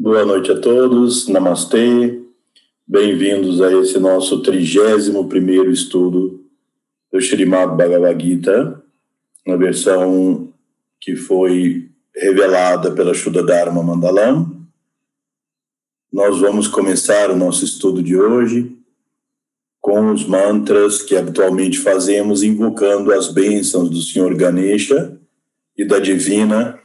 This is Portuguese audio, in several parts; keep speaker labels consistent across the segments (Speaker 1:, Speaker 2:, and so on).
Speaker 1: Boa noite a todos, Namastê, bem-vindos a esse nosso 31 primeiro estudo do Srimad Bhagavad Gita, na versão que foi revelada pela Shuddha Dharma Mandalam. Nós vamos começar o nosso estudo de hoje com os mantras que habitualmente fazemos, invocando as bênçãos do Senhor Ganesha e da Divina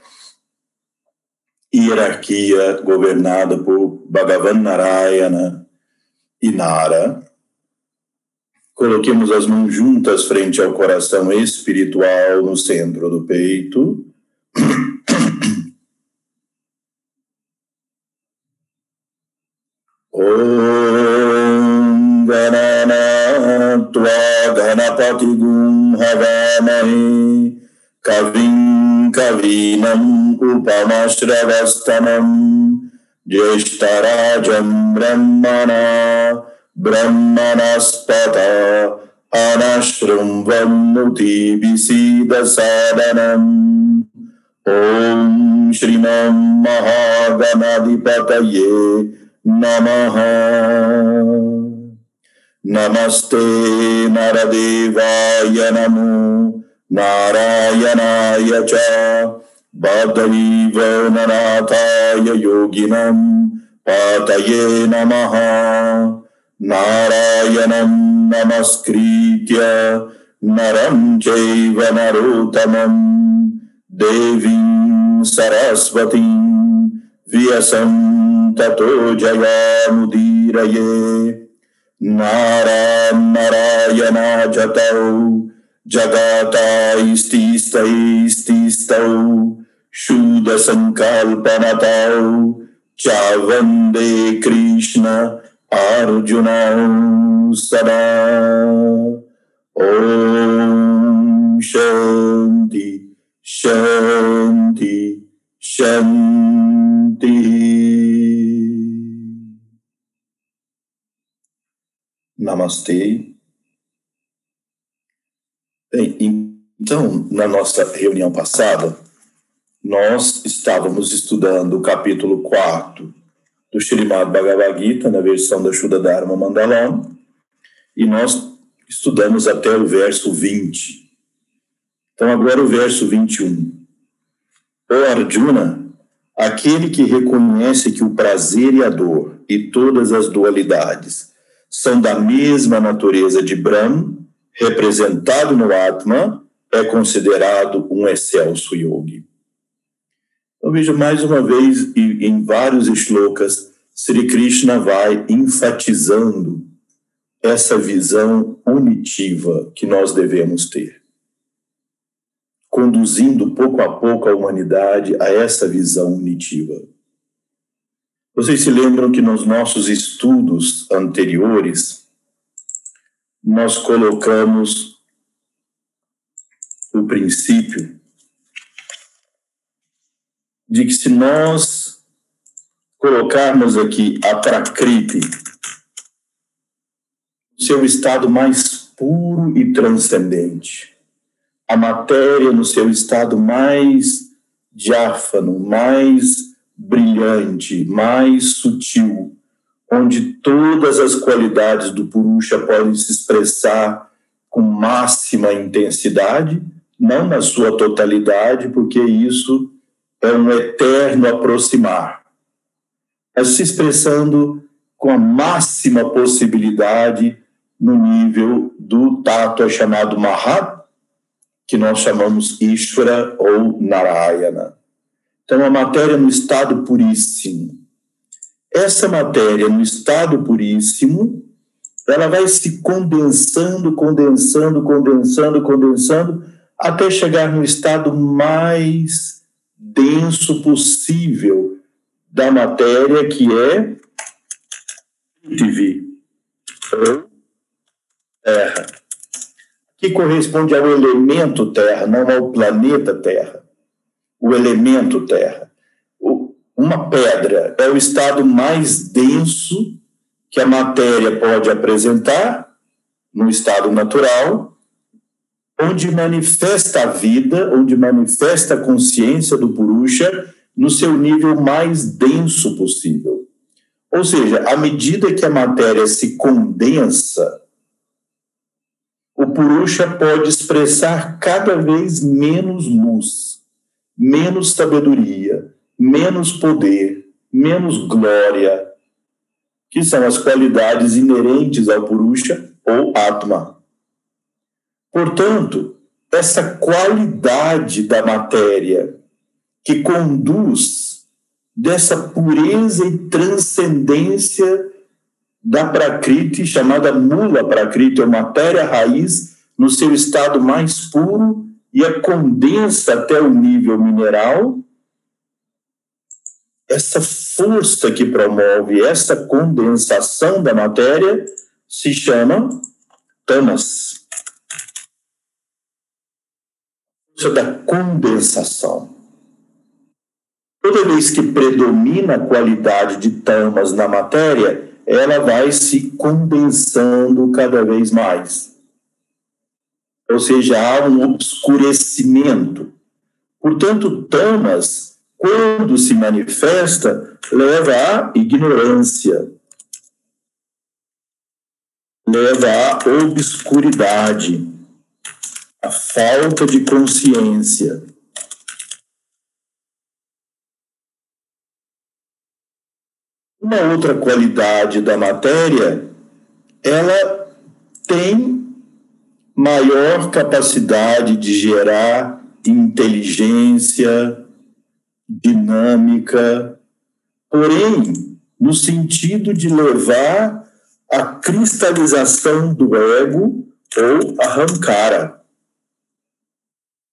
Speaker 1: hierarquia governada por Bhagavan Narayana e Nara. Coloquemos as mãos juntas frente ao coração espiritual no centro do peito. Om Ganana Tva Ganapati Gum Kavim Kavinam उपमश्रवस्तमम् ज्येष्ठराजम् ब्रह्मणा ब्रह्मणस्पत अनशृण्वन्नुतिविसीदसादनम् ॐ श्रीमन् महागणाधिपतये नमः। नमस्ते नरदेवाय नमो। नारायणाय च वातलीव नराताय योगिनम् पातये नमः। नारायणम् नमस्कृत्य नरम् चैव नरोत्तमम् देवीम् सरस्वतीम् व्यसम् ततो जयानुदीरये। नारायणरायणा जतौ जगतास्तैस्ति स्तौ। शूदसङ्कल्पनतौ च वन्दे कृष्ण अर्जुनौ सदा ॐ शान्ति शान्ति शान्ति Namaste. Bem, então, na nossa reunião passada, nós estávamos estudando o capítulo 4 do Srimad Bhagavad Gita, na versão da Shuddha Dharma Mandalam, e nós estudamos até o verso 20. Então, agora o verso 21. O Arjuna, aquele que reconhece que o prazer e a dor e todas as dualidades são da mesma natureza de Brahma, representado no Atma, é considerado um excelso yogi. Eu vejo mais uma vez, em vários shlokas, Sri Krishna vai enfatizando essa visão unitiva que nós devemos ter, conduzindo pouco a pouco a humanidade a essa visão unitiva. Vocês se lembram que nos nossos estudos anteriores, nós colocamos o princípio de que se nós colocarmos aqui a Prakriti, seu estado mais puro e transcendente, a matéria no seu estado mais diáfano, mais brilhante, mais sutil, onde todas as qualidades do Purusha podem se expressar com máxima intensidade, não na sua totalidade, porque isso é um eterno aproximar, mas se expressando com a máxima possibilidade no nível do tato chamado Mahat, que nós chamamos Ishvara ou Narayana. Então, a matéria no estado puríssimo, essa matéria no estado puríssimo, ela vai se condensando, condensando, condensando, condensando, até chegar no estado mais denso possível da matéria, que é TV, Terra, que corresponde ao elemento Terra, não ao planeta Terra, o elemento Terra. Uma pedra é o estado mais denso que a matéria pode apresentar no estado natural, onde manifesta a vida, onde manifesta a consciência do Purusha, no seu nível mais denso possível. Ou seja, à medida que a matéria se condensa, o Purusha pode expressar cada vez menos luz, menos sabedoria, menos poder, menos glória, que são as qualidades inerentes ao Purusha ou Atma. Portanto, essa qualidade da matéria que conduz dessa pureza e transcendência da Prakriti, chamada Mula Prakriti, ou matéria raiz, no seu estado mais puro e a condensa até o nível mineral. Essa força que promove essa condensação da matéria se chama tamas. Força da condensação. Toda vez que predomina a qualidade de tamas na matéria, ela vai se condensando cada vez mais. Ou seja, há um obscurecimento. Portanto, tamas, quando se manifesta, leva à ignorância, leva à obscuridade, à falta de consciência. Uma outra qualidade da matéria, ela tem maior capacidade de gerar inteligência, dinâmica, porém, no sentido de levar à cristalização do ego ou arrancara.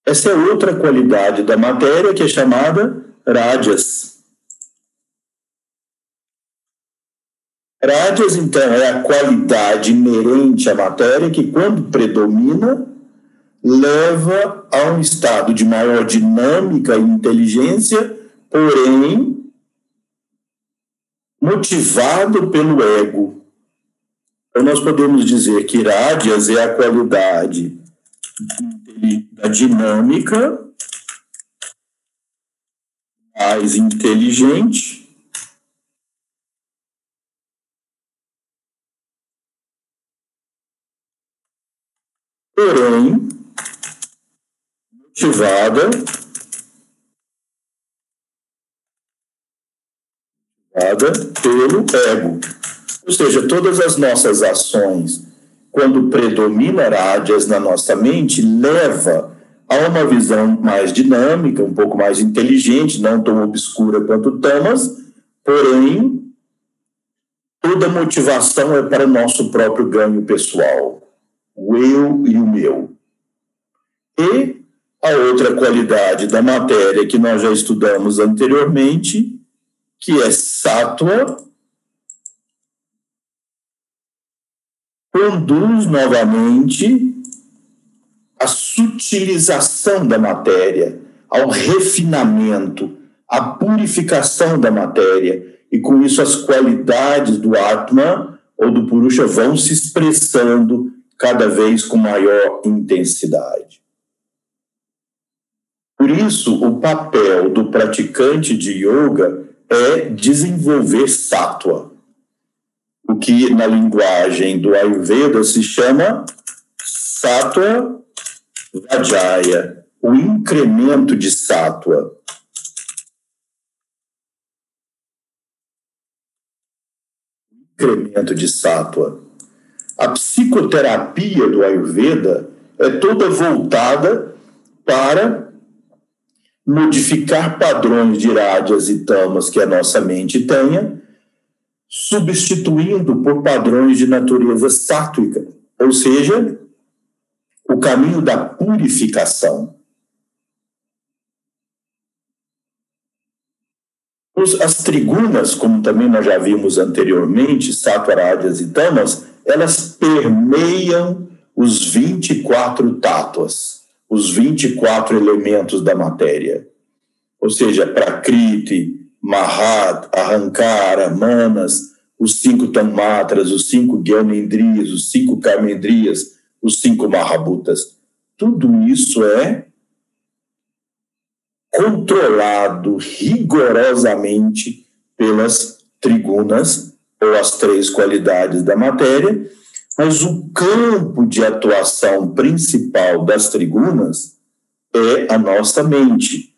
Speaker 1: Essa é outra qualidade da matéria que é chamada rajas. Rádios, então, é a qualidade inerente à matéria que, quando predomina, leva a um estado de maior dinâmica e inteligência, porém motivado pelo ego. Então, nós podemos dizer que rádias é a qualidade da dinâmica mais inteligente porém motivada motivada pelo ego. Ou seja, todas as nossas ações, quando predomina rádias na nossa mente, leva a uma visão mais dinâmica, um pouco mais inteligente, não tão obscura quanto Tamas, porém, toda motivação é para o nosso próprio ganho pessoal o eu e o meu. E a outra qualidade da matéria que nós já estudamos anteriormente, que é sátua, conduz novamente a sutilização da matéria, ao refinamento, à purificação da matéria, e com isso as qualidades do Atma ou do Purusha vão se expressando cada vez com maior intensidade. Por isso, o papel do praticante de yoga é desenvolver sattva, o que na linguagem do Ayurveda se chama sattva vajaya, o incremento de sattva. Incremento de sattva. A psicoterapia do Ayurveda é toda voltada para modificar padrões de rádias e tamas que a nossa mente tenha, substituindo por padrões de natureza sátrica, ou seja, o caminho da purificação. As trigunas, como também nós já vimos anteriormente, rádias e tamas, elas permeiam os 24 tátuas, os 24 elementos da matéria. Ou seja, Prakriti, Mahat, Ahankara, Manas, os cinco Tanmatras, os cinco Gyanendriyas, os cinco Karmendriyas, os cinco Mahabutas. Tudo isso é controlado rigorosamente pelas trigunas, ou as três qualidades da matéria, mas o campo de atuação principal das trigunas é a nossa mente.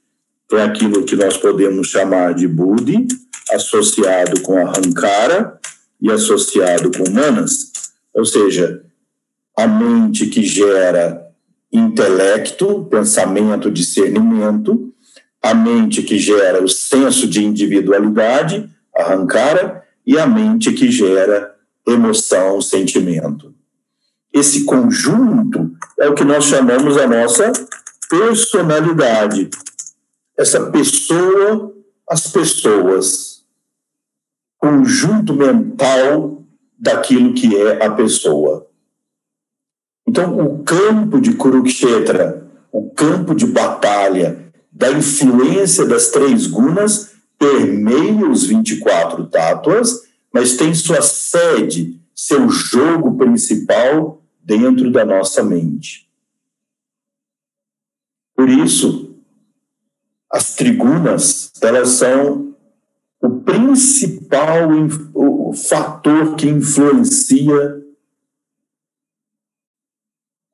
Speaker 1: É aquilo que nós podemos chamar de Buddhi, associado com a Hankara e associado com Manas, ou seja, a mente que gera intelecto, pensamento, discernimento, a mente que gera o senso de individualidade, a Hankara, e a mente que gera emoção, sentimento. Esse conjunto é o que nós chamamos a nossa personalidade. Essa pessoa, as pessoas. Conjunto mental daquilo que é a pessoa. Então, o campo de Kurukshetra, o campo de batalha da influência das três gunas, permeia os 24 tátuas, mas tem sua sede, seu jogo principal dentro da nossa mente. Por isso, as trigunas, elas são o principal o fator que influencia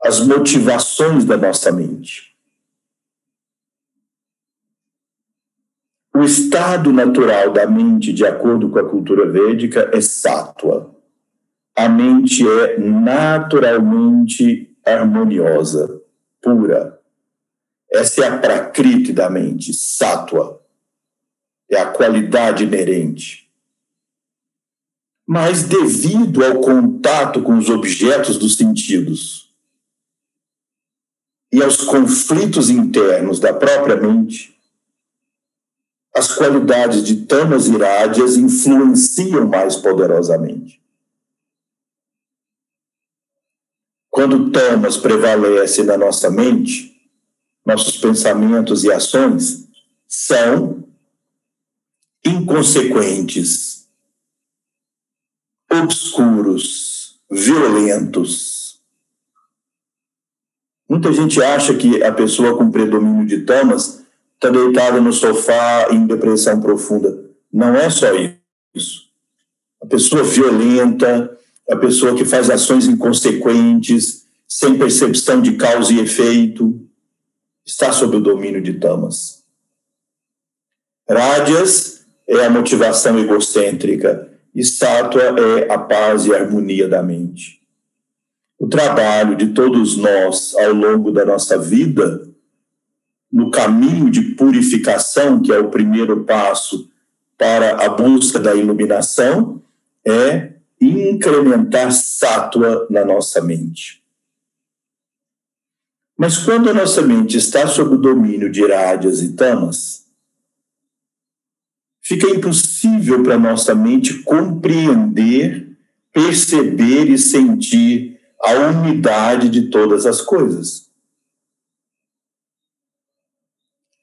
Speaker 1: as motivações da nossa mente. O estado natural da mente, de acordo com a cultura védica, é sátua. A mente é naturalmente harmoniosa, pura. Essa é a prakriti da mente, sátua. É a qualidade inerente. Mas devido ao contato com os objetos dos sentidos, e aos conflitos internos da própria mente, as qualidades de tamas irádias influenciam mais poderosamente. Quando tamas prevalece na nossa mente, nossos pensamentos e ações são inconsequentes, obscuros, violentos, Muita gente acha que a pessoa com predomínio de tamas está deitada no sofá em depressão profunda. Não é só isso. A pessoa violenta, a pessoa que faz ações inconsequentes, sem percepção de causa e efeito, está sob o domínio de tamas. Rádias é a motivação egocêntrica, estátua é a paz e a harmonia da mente o trabalho de todos nós ao longo da nossa vida, no caminho de purificação, que é o primeiro passo para a busca da iluminação, é incrementar sátua na nossa mente. Mas quando a nossa mente está sob o domínio de irádias e tamas, fica impossível para a nossa mente compreender, perceber e sentir a unidade de todas as coisas.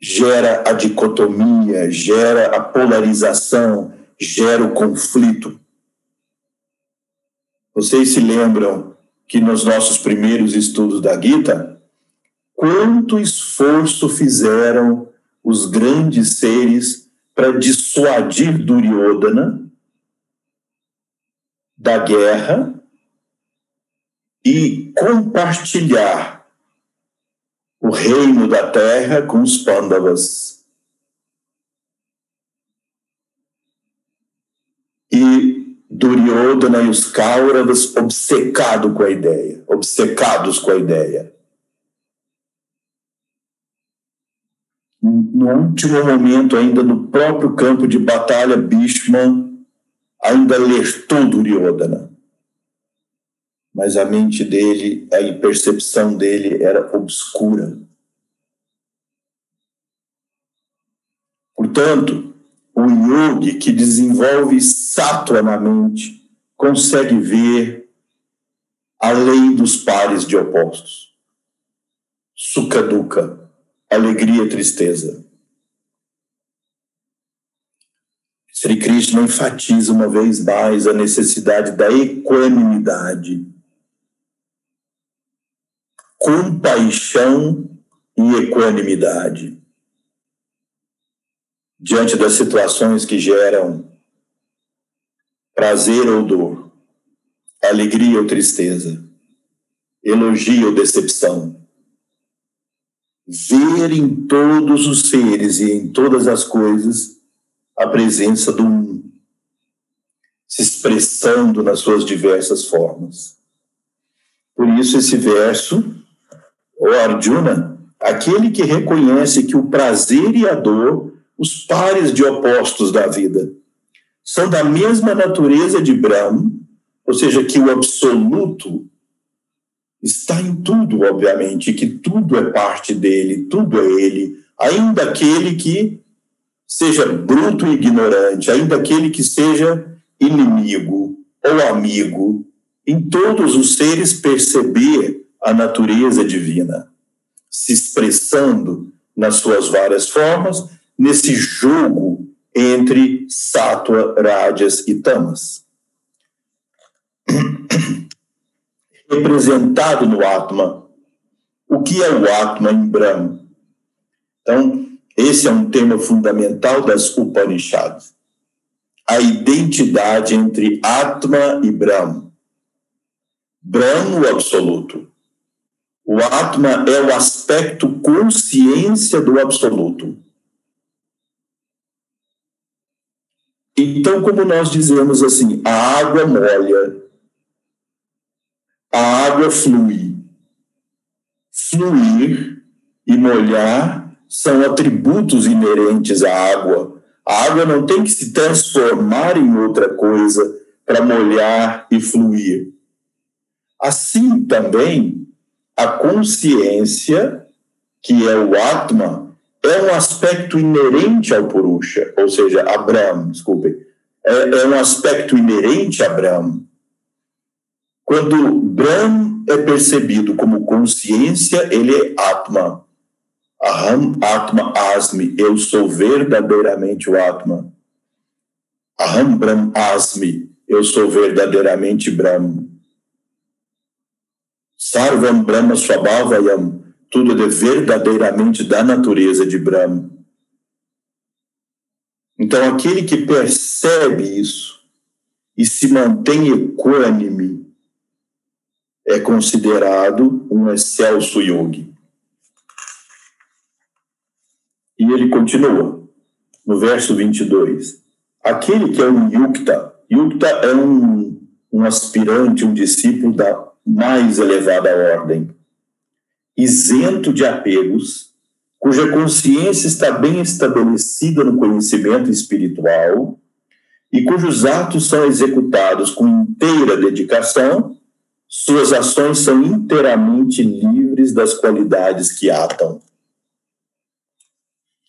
Speaker 1: Gera a dicotomia, gera a polarização, gera o conflito. Vocês se lembram que nos nossos primeiros estudos da Gita, quanto esforço fizeram os grandes seres para dissuadir Duryodhana da guerra e compartilhar o reino da terra com os Pandavas. E Duryodhana e os Kauravas obcecados com a ideia, obcecados com a ideia. No último momento, ainda no próprio campo de batalha, Bhishma ainda alertou Duryodhana mas a mente dele, a percepção dele era obscura. Portanto, o yogi que desenvolve sattva na mente consegue ver além dos pares de opostos. Sukha dukkha, alegria e tristeza. Sri Krishna enfatiza uma vez mais a necessidade da equanimidade compaixão e equanimidade. diante das situações que geram prazer ou dor, alegria ou tristeza, elogio ou decepção. Ver em todos os seres e em todas as coisas a presença do um, se expressando nas suas diversas formas. Por isso, esse verso, o Arjuna, aquele que reconhece que o prazer e a dor, os pares de opostos da vida, são da mesma natureza de Brahma, ou seja, que o absoluto está em tudo, obviamente, que tudo é parte dele, tudo é ele, ainda aquele que seja bruto e ignorante, ainda aquele que seja inimigo ou amigo, em todos os seres perceber a natureza divina, se expressando nas suas várias formas, nesse jogo entre Sattva, Rajas e Tamas. Representado no Atma. O que é o Atma em Brahma? Então, esse é um tema fundamental das Upanishads. A identidade entre Atma e Brahma. Brahma, o absoluto. O Atma é o aspecto consciência do absoluto. Então, como nós dizemos assim, a água molha, a água flui. Fluir e molhar são atributos inerentes à água. A água não tem que se transformar em outra coisa para molhar e fluir. Assim também, a consciência, que é o Atma, é um aspecto inerente ao Purusha, ou seja, a Brahma, desculpem, é, é, um aspecto inerente a Brahma. Quando Brahma é percebido como consciência, ele é Atma. Aham Atma Asmi, eu sou verdadeiramente o Atma. Aham Brahm Asmi, eu sou verdadeiramente Brahma. Sarvam Brahma Swabhavayam, tudo é verdadeiramente da natureza de Brahma. Então, aquele que percebe isso e se mantém equânime é considerado um excelso yogi. E ele continua, no verso 22. Aquele que é um yukta, yukta é um, um aspirante, um discípulo da mais elevada ordem isento de apegos, cuja consciência está bem estabelecida no conhecimento espiritual e cujos atos são executados com inteira dedicação, suas ações são inteiramente livres das qualidades que atam.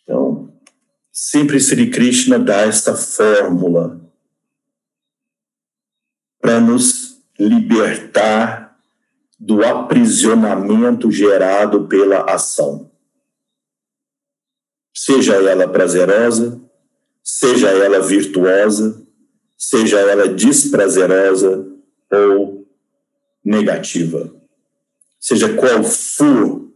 Speaker 1: Então, sempre Sri Krishna dá esta fórmula para nos libertar do aprisionamento gerado pela ação. Seja ela prazerosa, seja ela virtuosa, seja ela desprazerosa ou negativa. Seja qual for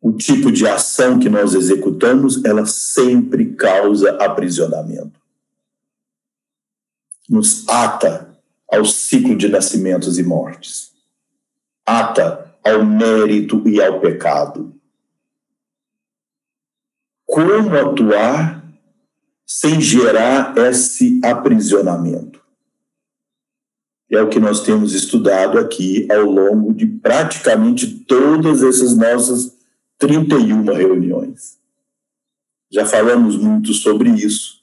Speaker 1: o tipo de ação que nós executamos, ela sempre causa aprisionamento. Nos ata ao ciclo de nascimentos e mortes ata ao mérito e ao pecado. Como atuar sem gerar esse aprisionamento? É o que nós temos estudado aqui ao longo de praticamente todas essas nossas 31 reuniões. Já falamos muito sobre isso.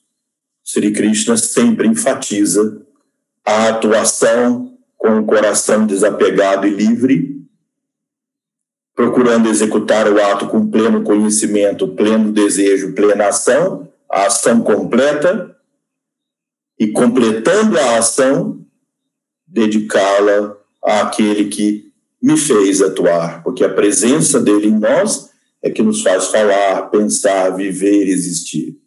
Speaker 1: Sri Krishna sempre enfatiza a atuação com o coração desapegado e livre, procurando executar o ato com pleno conhecimento, pleno desejo, plena ação, a ação completa, e completando a ação, dedicá-la àquele que me fez atuar, porque a presença dele em nós é que nos faz falar, pensar, viver, existir.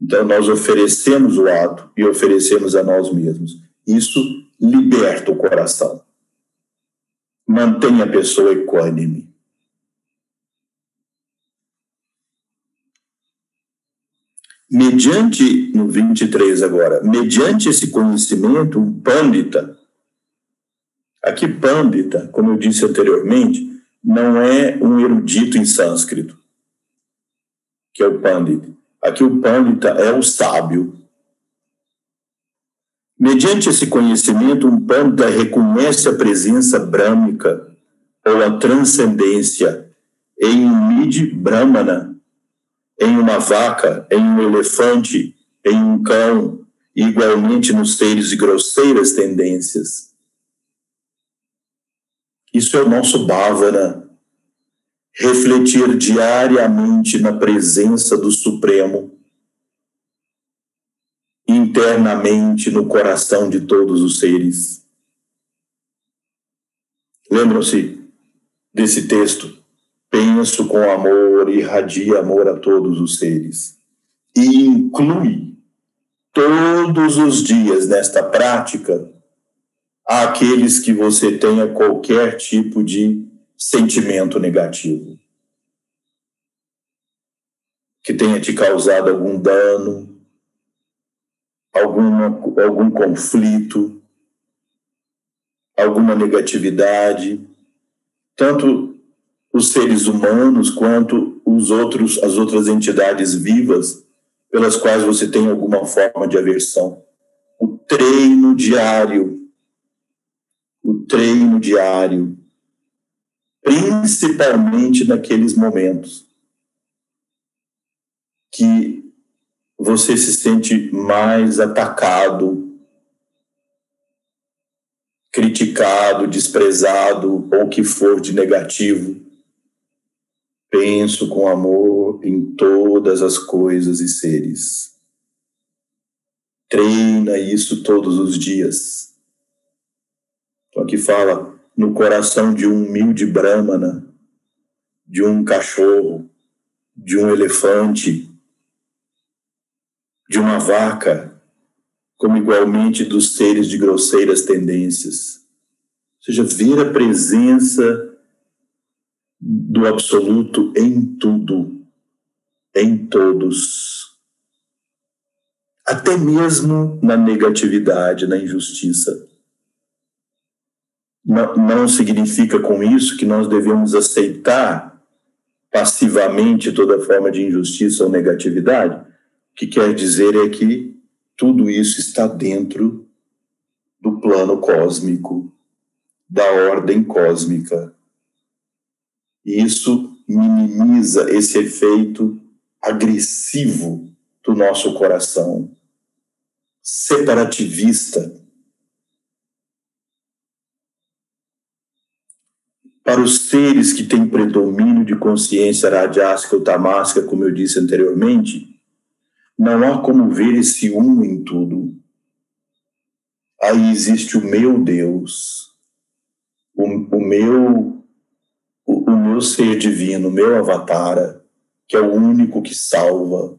Speaker 1: Então, nós oferecemos o ato e oferecemos a nós mesmos. Isso liberta o coração. Mantém a pessoa equânime. Mediante, no 23 agora, mediante esse conhecimento, um pandita, aqui pandita, como eu disse anteriormente, não é um erudito em sânscrito, que é o pandita. Aqui o pandita é o sábio. Mediante esse conhecimento, um pandita reconhece a presença brâmica ou a transcendência em um mid brahmana, em uma vaca, em um elefante, em um cão, igualmente nos seres de grosseiras tendências. Isso é o nosso bhavana, refletir diariamente na presença do Supremo, internamente no coração de todos os seres. Lembram-se desse texto? Penso com amor, irradia amor a todos os seres. E inclui todos os dias nesta prática aqueles que você tenha qualquer tipo de sentimento negativo. Que tenha te causado algum dano, alguma, algum conflito, alguma negatividade, tanto os seres humanos quanto os outros, as outras entidades vivas pelas quais você tem alguma forma de aversão. O treino diário, o treino diário, principalmente naqueles momentos que você se sente mais atacado, criticado, desprezado ou o que for de negativo Penso com amor em todas as coisas e seres. Treina isso todos os dias. Então aqui fala no coração de um humilde brahmana, de um cachorro, de um elefante, de uma vaca, como igualmente dos seres de grosseiras tendências. Ou seja, ver a presença do absoluto em tudo, em todos. Até mesmo na negatividade, na injustiça. Não, significa com isso que nós devemos aceitar passivamente toda forma de injustiça ou negatividade. O que quer dizer é que tudo isso está dentro do plano cósmico, da ordem cósmica. E isso minimiza esse efeito agressivo do nosso coração, separativista. Para os seres que têm predomínio de consciência radiástica ou tamástica, como eu disse anteriormente, não há como ver esse um em tudo. Aí existe o meu Deus, o, o meu o, o meu ser divino, o meu avatar, que é o único que salva.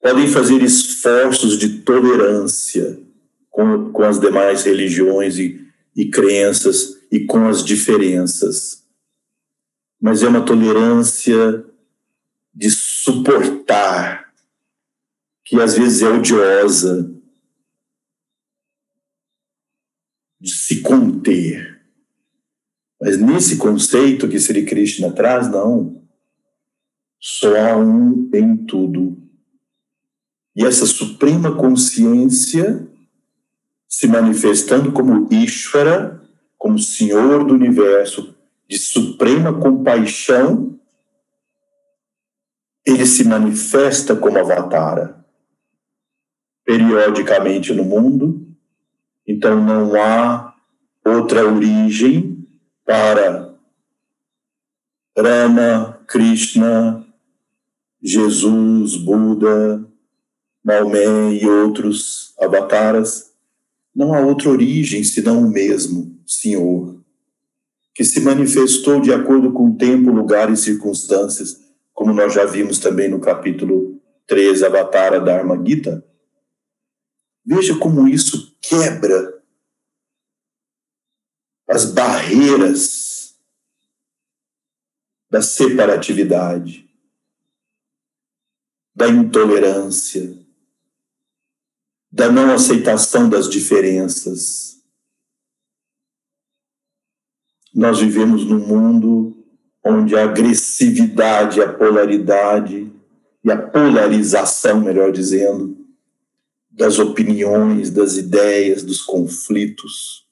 Speaker 1: Podem fazer esforços de tolerância com, com as demais religiões e, e crenças e com as diferenças. Mas é uma tolerância de suportar, que às vezes é odiosa, de se conter. Mas nesse conceito que Sri Krishna traz, não. Só há um em tudo. E essa suprema consciência se manifestando como Ishvara, como Senhor do universo, de suprema compaixão, ele se manifesta como Avatara, periodicamente no mundo. Então não há outra origem para Rama, Krishna, Jesus, Buda, Maomé e outros avataras, não há outra origem senão o mesmo Senhor, que se manifestou de acordo com o tempo, lugar e circunstâncias, como nós já vimos também no capítulo 13, Avatara Dharma Gita. Veja como isso quebra as barreiras da separatividade. da intolerância, da não aceitação das diferenças. Nós vivemos num mundo onde a agressividade, a polaridade e a polarização, melhor dizendo, das opiniões, das ideias, dos conflitos,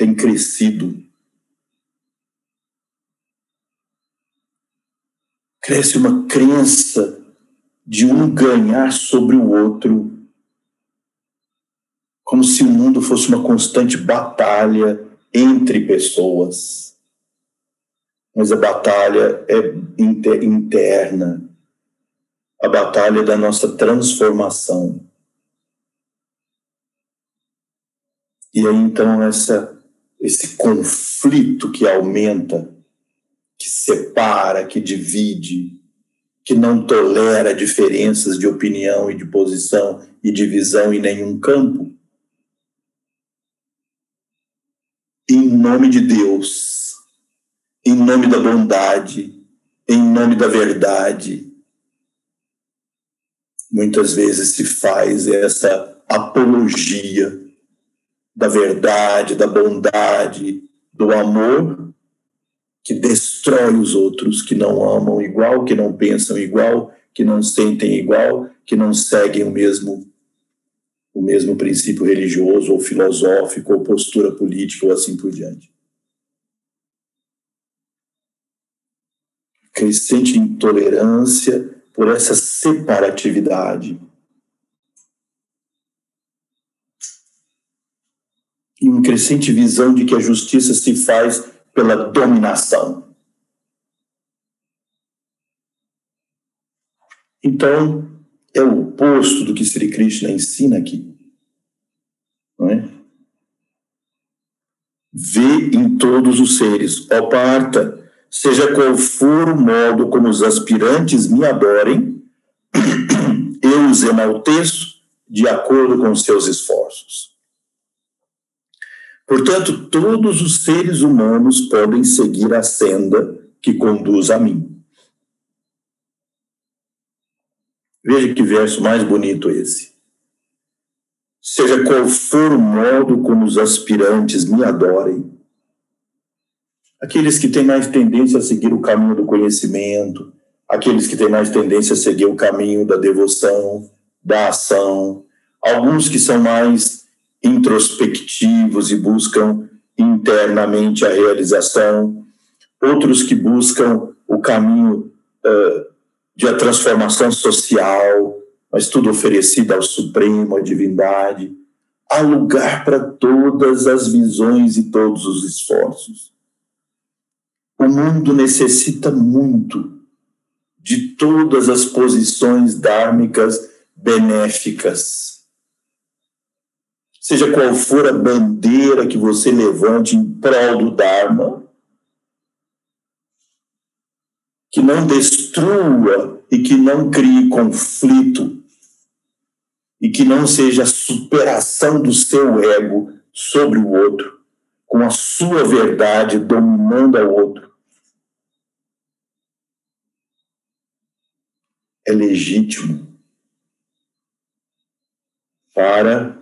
Speaker 1: tem crescido. Cresce uma crença de um ganhar sobre o outro, como se o mundo fosse uma constante batalha entre pessoas. Mas a batalha é interna, a batalha da nossa transformação. E aí então essa esse conflito que aumenta, que separa, que divide, que não tolera diferenças de opinião e de posição e de visão em nenhum campo. Em nome de Deus, em nome da bondade, em nome da verdade, muitas vezes se faz essa apologia da verdade, da bondade, do amor, que destrói os outros que não amam igual, que não pensam igual, que não sentem igual, que não seguem o mesmo o mesmo princípio religioso ou filosófico ou postura política ou assim por diante. Crescente intolerância por essa separatividade e uma crescente visão de que a justiça se faz pela dominação. Então, é o oposto do que Sri Krishna ensina aqui. Não é? Vê em todos os seres, ó Parta, seja qual for o modo como os aspirantes me adorem, eu os enalteço de acordo com seus esforços. Portanto, todos os seres humanos podem seguir a senda que conduz a mim. Veja que verso mais bonito esse. Seja qual for o modo como os aspirantes me adorem, aqueles que têm mais tendência a seguir o caminho do conhecimento, aqueles que têm mais tendência a seguir o caminho da devoção, da ação, alguns que são mais introspectivos e buscam internamente a realização, outros que buscam o caminho uh, de a transformação social, mas tudo oferecido ao Supremo, à divindade. Há lugar para todas as visões e todos os esforços. O mundo necessita muito de todas as posições dármicas benéficas seja qual for a bandeira que você levante em prol do Dharma, que não destrua e que não crie conflito e que não seja a superação do seu ego sobre o outro, com a sua verdade dominando ao outro. É legítimo para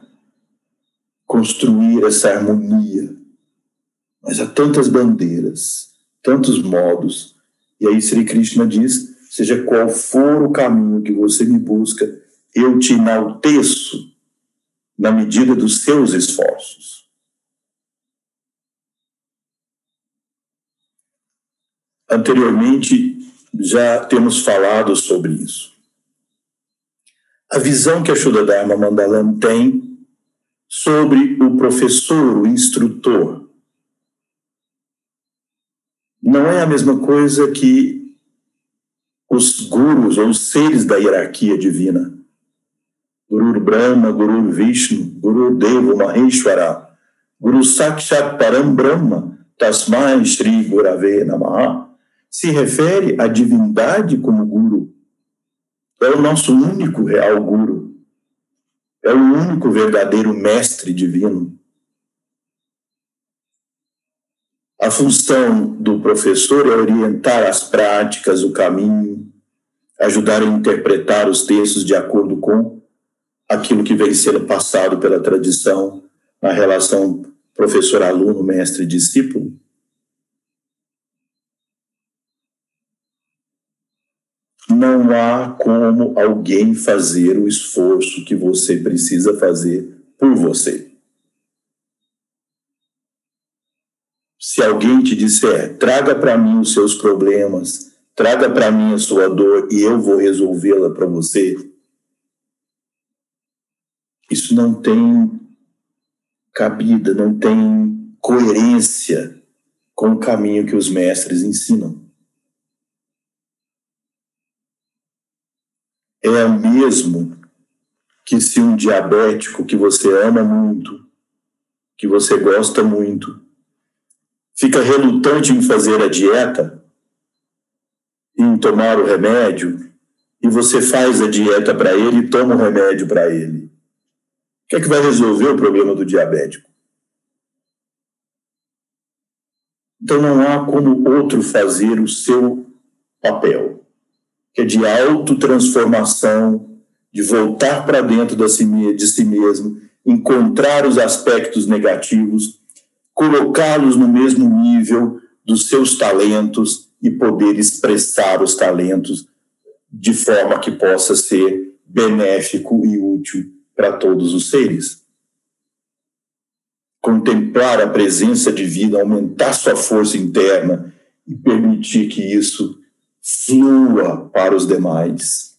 Speaker 1: construir essa harmonia. Mas há tantas bandeiras, tantos modos. E aí Sri Krishna diz: seja qual for o caminho que você me busca, eu te enalteço na medida dos seus esforços. Anteriormente, já temos falado sobre isso. A visão que a Shuddha Dharma Mandalam tem sobre o professor, o instrutor. Não é a mesma coisa que os gurus ou os seres da hierarquia divina. Guru Brahma, Guru Vishnu, Guru Deva Maheshwara, Guru Sakshat Param Brahma, Tasmai Shri Gurave Namaha, se refere à divindade como guru. É o nosso único real guru é o único verdadeiro mestre divino. A função do professor é orientar as práticas, o caminho, ajudar a interpretar os textos de acordo com aquilo que vem sendo passado pela tradição na relação professor-aluno, mestre-discípulo? Não há como alguém fazer o esforço que você precisa fazer por você. Se alguém te disser, traga para mim os seus problemas, traga para mim a sua dor e eu vou resolvê-la para você, isso não tem cabida, não tem coerência com o caminho que os mestres ensinam. É o mesmo que se um diabético que você ama muito, que você gosta muito, fica relutante em fazer a dieta, em tomar o remédio, e você faz a dieta para ele e toma o remédio para ele que é que vai resolver o problema do diabético? Então não há como outro fazer o seu papel, que é de autotransformação, de voltar para dentro de si mesmo, encontrar os aspectos negativos, colocá-los no mesmo nível dos seus talentos e poder expressar os talentos de forma que possa ser benéfico e útil para todos os seres. Contemplar a presença divina, aumentar sua força interna e permitir que isso flua para os demais.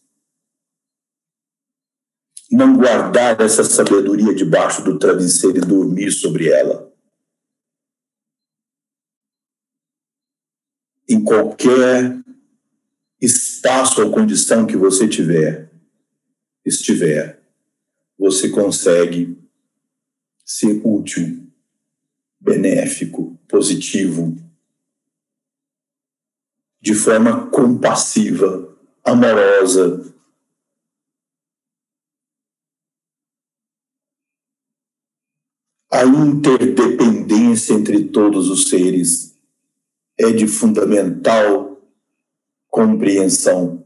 Speaker 1: Não guardar essa sabedoria debaixo do travesseiro e dormir sobre ela. Em qualquer espaço ou condição que você tiver, estiver, você consegue ser útil, benéfico, positivo, de forma compassiva, amorosa. A interdependência entre todos os seres é de fundamental compreensão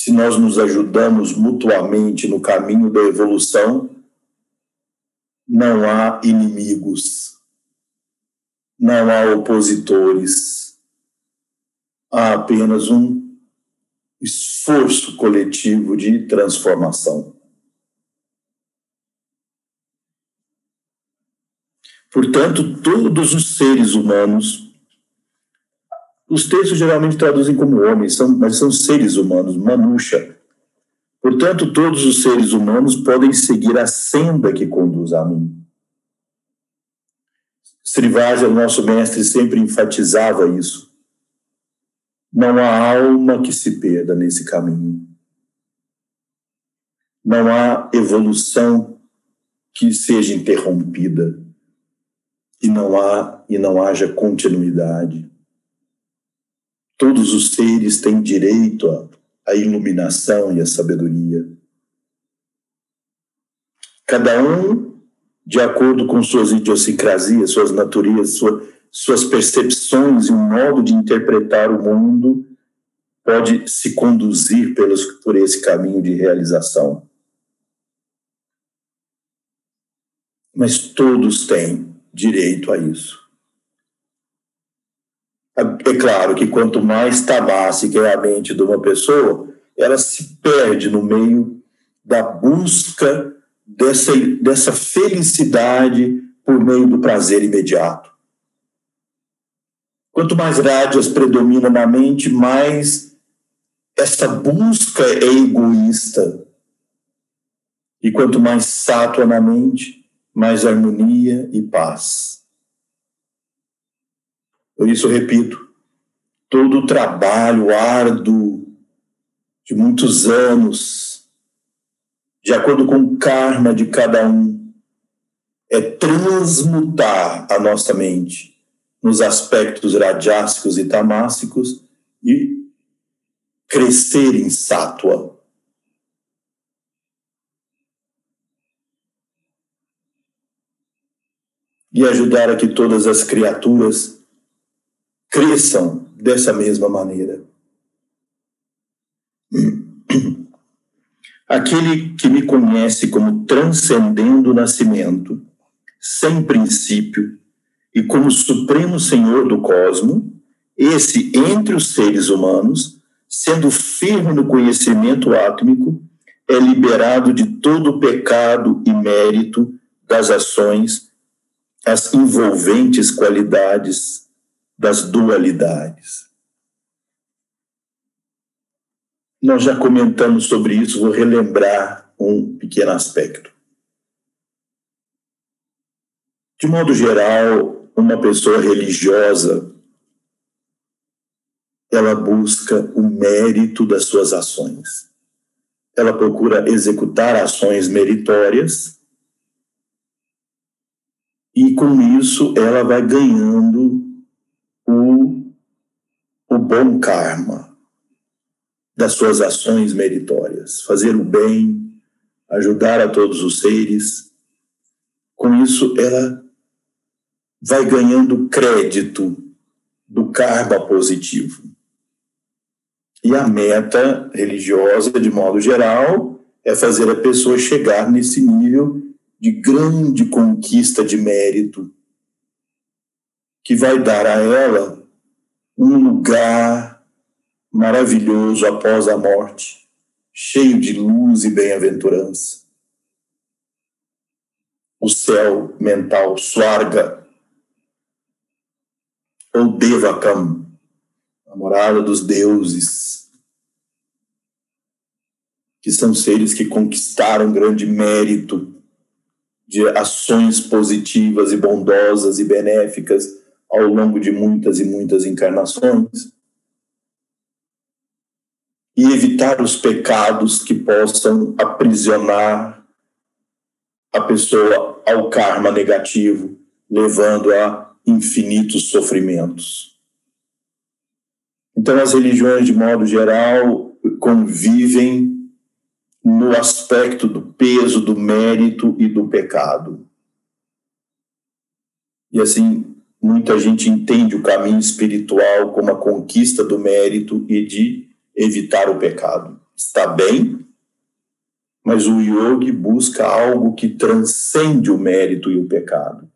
Speaker 1: se nós nos ajudamos mutuamente no caminho da evolução, não há inimigos, não há opositores, há apenas um esforço coletivo de transformação. Portanto, todos os seres humanos os textos geralmente traduzem como homens, são, mas são seres humanos, manusha. Portanto, todos os seres humanos podem seguir a senda que conduz a mim. Srivaja, nosso mestre, sempre enfatizava isso. Não há alma que se perda nesse caminho. Não há evolução que seja interrompida. E não há e não haja continuidade. Todos os seres têm direito à, à iluminação e à sabedoria. Cada um, de acordo com suas idiosincrasias, suas naturezas, sua, suas percepções e um modo de interpretar o mundo, pode se conduzir pelos, por esse caminho de realização. Mas todos têm direito a isso. É claro que quanto mais tabássica é a mente de uma pessoa, ela se perde no meio da busca dessa, dessa felicidade por meio do prazer imediato. Quanto mais rádios predomina na mente, mais essa busca é egoísta. E quanto mais sátua na mente, mais harmonia e paz. Por isso, repito, todo o trabalho árduo de muitos anos, de acordo com o karma de cada um, é transmutar a nossa mente nos aspectos radiásicos e tamássicos e crescer em sátua. E ajudar a que todas as criaturas cresçam dessa mesma maneira. Aquele que me conhece como transcendendo o nascimento, sem princípio, e como supremo senhor do cosmo, esse entre os seres humanos, sendo firme no conhecimento átmico, é liberado de todo o pecado e mérito das ações, as envolventes qualidades das dualidades. Nós já comentamos sobre isso, vou relembrar um pequeno aspecto. De modo geral, uma pessoa religiosa ela busca o mérito das suas ações. Ela procura executar ações meritórias e com isso ela vai ganhando o, o bom karma das suas ações meritórias, fazer o bem, ajudar a todos os seres. Com isso, ela vai ganhando crédito do karma positivo. E a meta religiosa, de modo geral, é fazer a pessoa chegar nesse nível de grande conquista de mérito, que vai dar a ela um lugar maravilhoso após a morte, cheio de luz e bem-aventurança. O céu mental Swarga, ou Devakam, a morada dos deuses, que são seres que conquistaram grande mérito de ações positivas e bondosas e benéficas ao longo de muitas e muitas encarnações e evitar os pecados que possam aprisionar a pessoa ao karma negativo, levando a infinitos sofrimentos. Então, as religiões, de modo geral, convivem no aspecto do peso, do mérito e do pecado. E assim, muita gente entende o caminho espiritual como a conquista do mérito e de evitar o pecado. Está bem, mas o yogi busca algo que transcende o mérito e o pecado.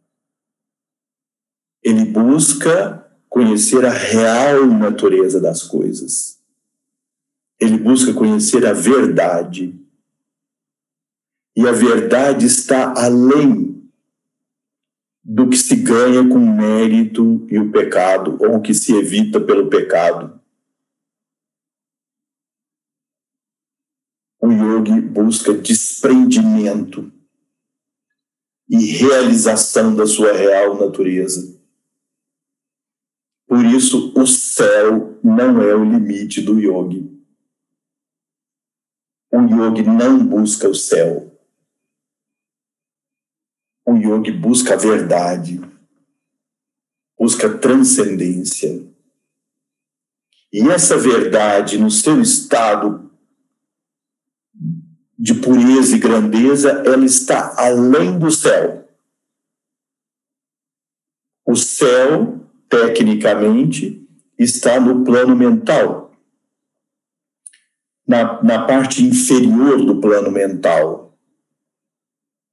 Speaker 1: Ele busca conhecer a real natureza das coisas. Ele busca conhecer a verdade. E a verdade está além do que se ganha com o mérito e o pecado, ou o que se evita pelo pecado. o yogi busca desprendimento e realização da sua real natureza. Por isso, o céu não é o limite do yogi. O yogi não busca o céu. O yogi busca a verdade, busca transcendência. E essa verdade, no seu estado de pureza e grandeza, ela está além do céu. O céu, tecnicamente, está no plano mental, na, na parte inferior do plano mental.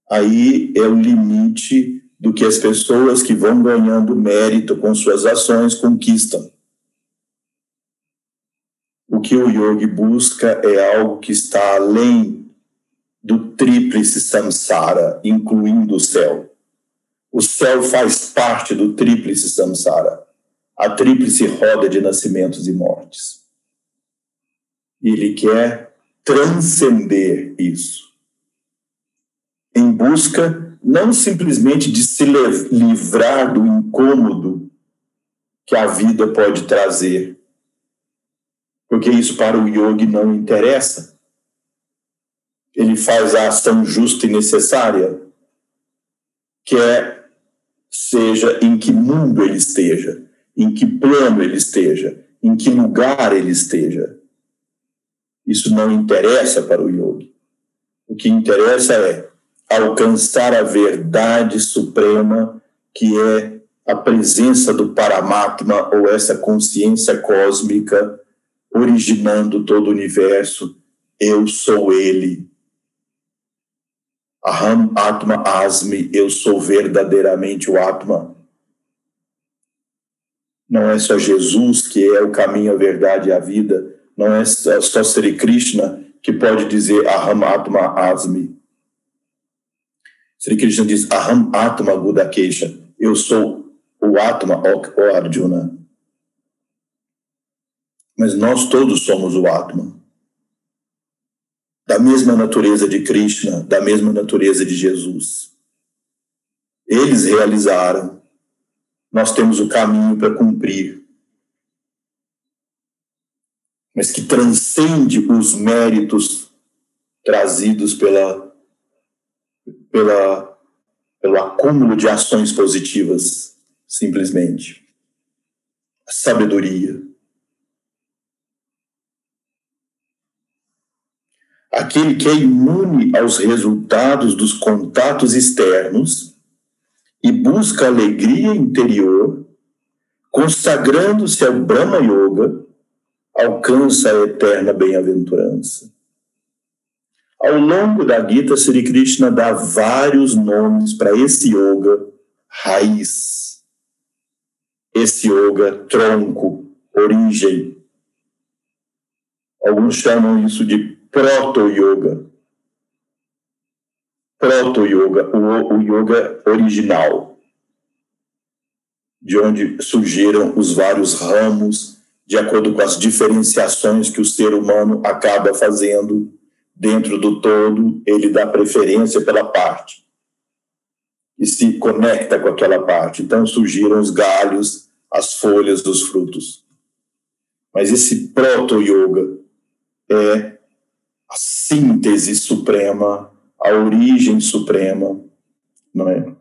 Speaker 1: Aí é o limite do que as pessoas que vão ganhando mérito com suas ações conquistam. O que o yogi busca é algo que está além do tríplice samsara, incluindo o céu. O céu faz parte do tríplice samsara, a tríplice roda de nascimentos e mortes. Ele quer transcender isso, em busca não simplesmente de se livrar do incômodo que a vida pode trazer, porque isso para o yogi não interessa ele faz a ação justa e necessária, quer seja em que mundo ele esteja, em que plano ele esteja, em que lugar ele esteja. Isso não interessa para o yogi. O que interessa é alcançar a verdade suprema, que é a presença do Paramatma, ou essa consciência cósmica originando todo o universo. Eu sou Ele. Aham Atma Asmi, eu sou verdadeiramente o Atma. Não é só Jesus que é o caminho, a verdade e a vida. Não é só Sri Krishna que pode dizer Aham Atma Asmi. Sri Krishna diz Aham Atma Gudakesha. Eu sou o Atma, ó Arjuna. Mas nós todos somos o Atma da mesma natureza de Krishna, da mesma natureza de Jesus. Eles realizaram. Nós temos o caminho para cumprir. Mas que transcende os méritos trazidos pela, pela, pelo acúmulo de ações positivas, simplesmente. A sabedoria aquele que é imune aos resultados dos contatos externos e busca alegria interior, consagrando-se ao Brahma Yoga, alcança a eterna bem-aventurança. Ao longo da Gita, Sri Krishna dá vários nomes para esse yoga raiz, esse yoga tronco, origem. Alguns chamam isso de proto-yoga. Proto-yoga, o, o yoga original, de onde surgiram os vários ramos, de acordo com as diferenciações que o ser humano acaba fazendo dentro do todo, ele dá preferência pela parte e se conecta com aquela parte. Então surgiram os galhos, as folhas dos frutos. Mas esse proto-yoga é a síntese suprema, a origem suprema, não é?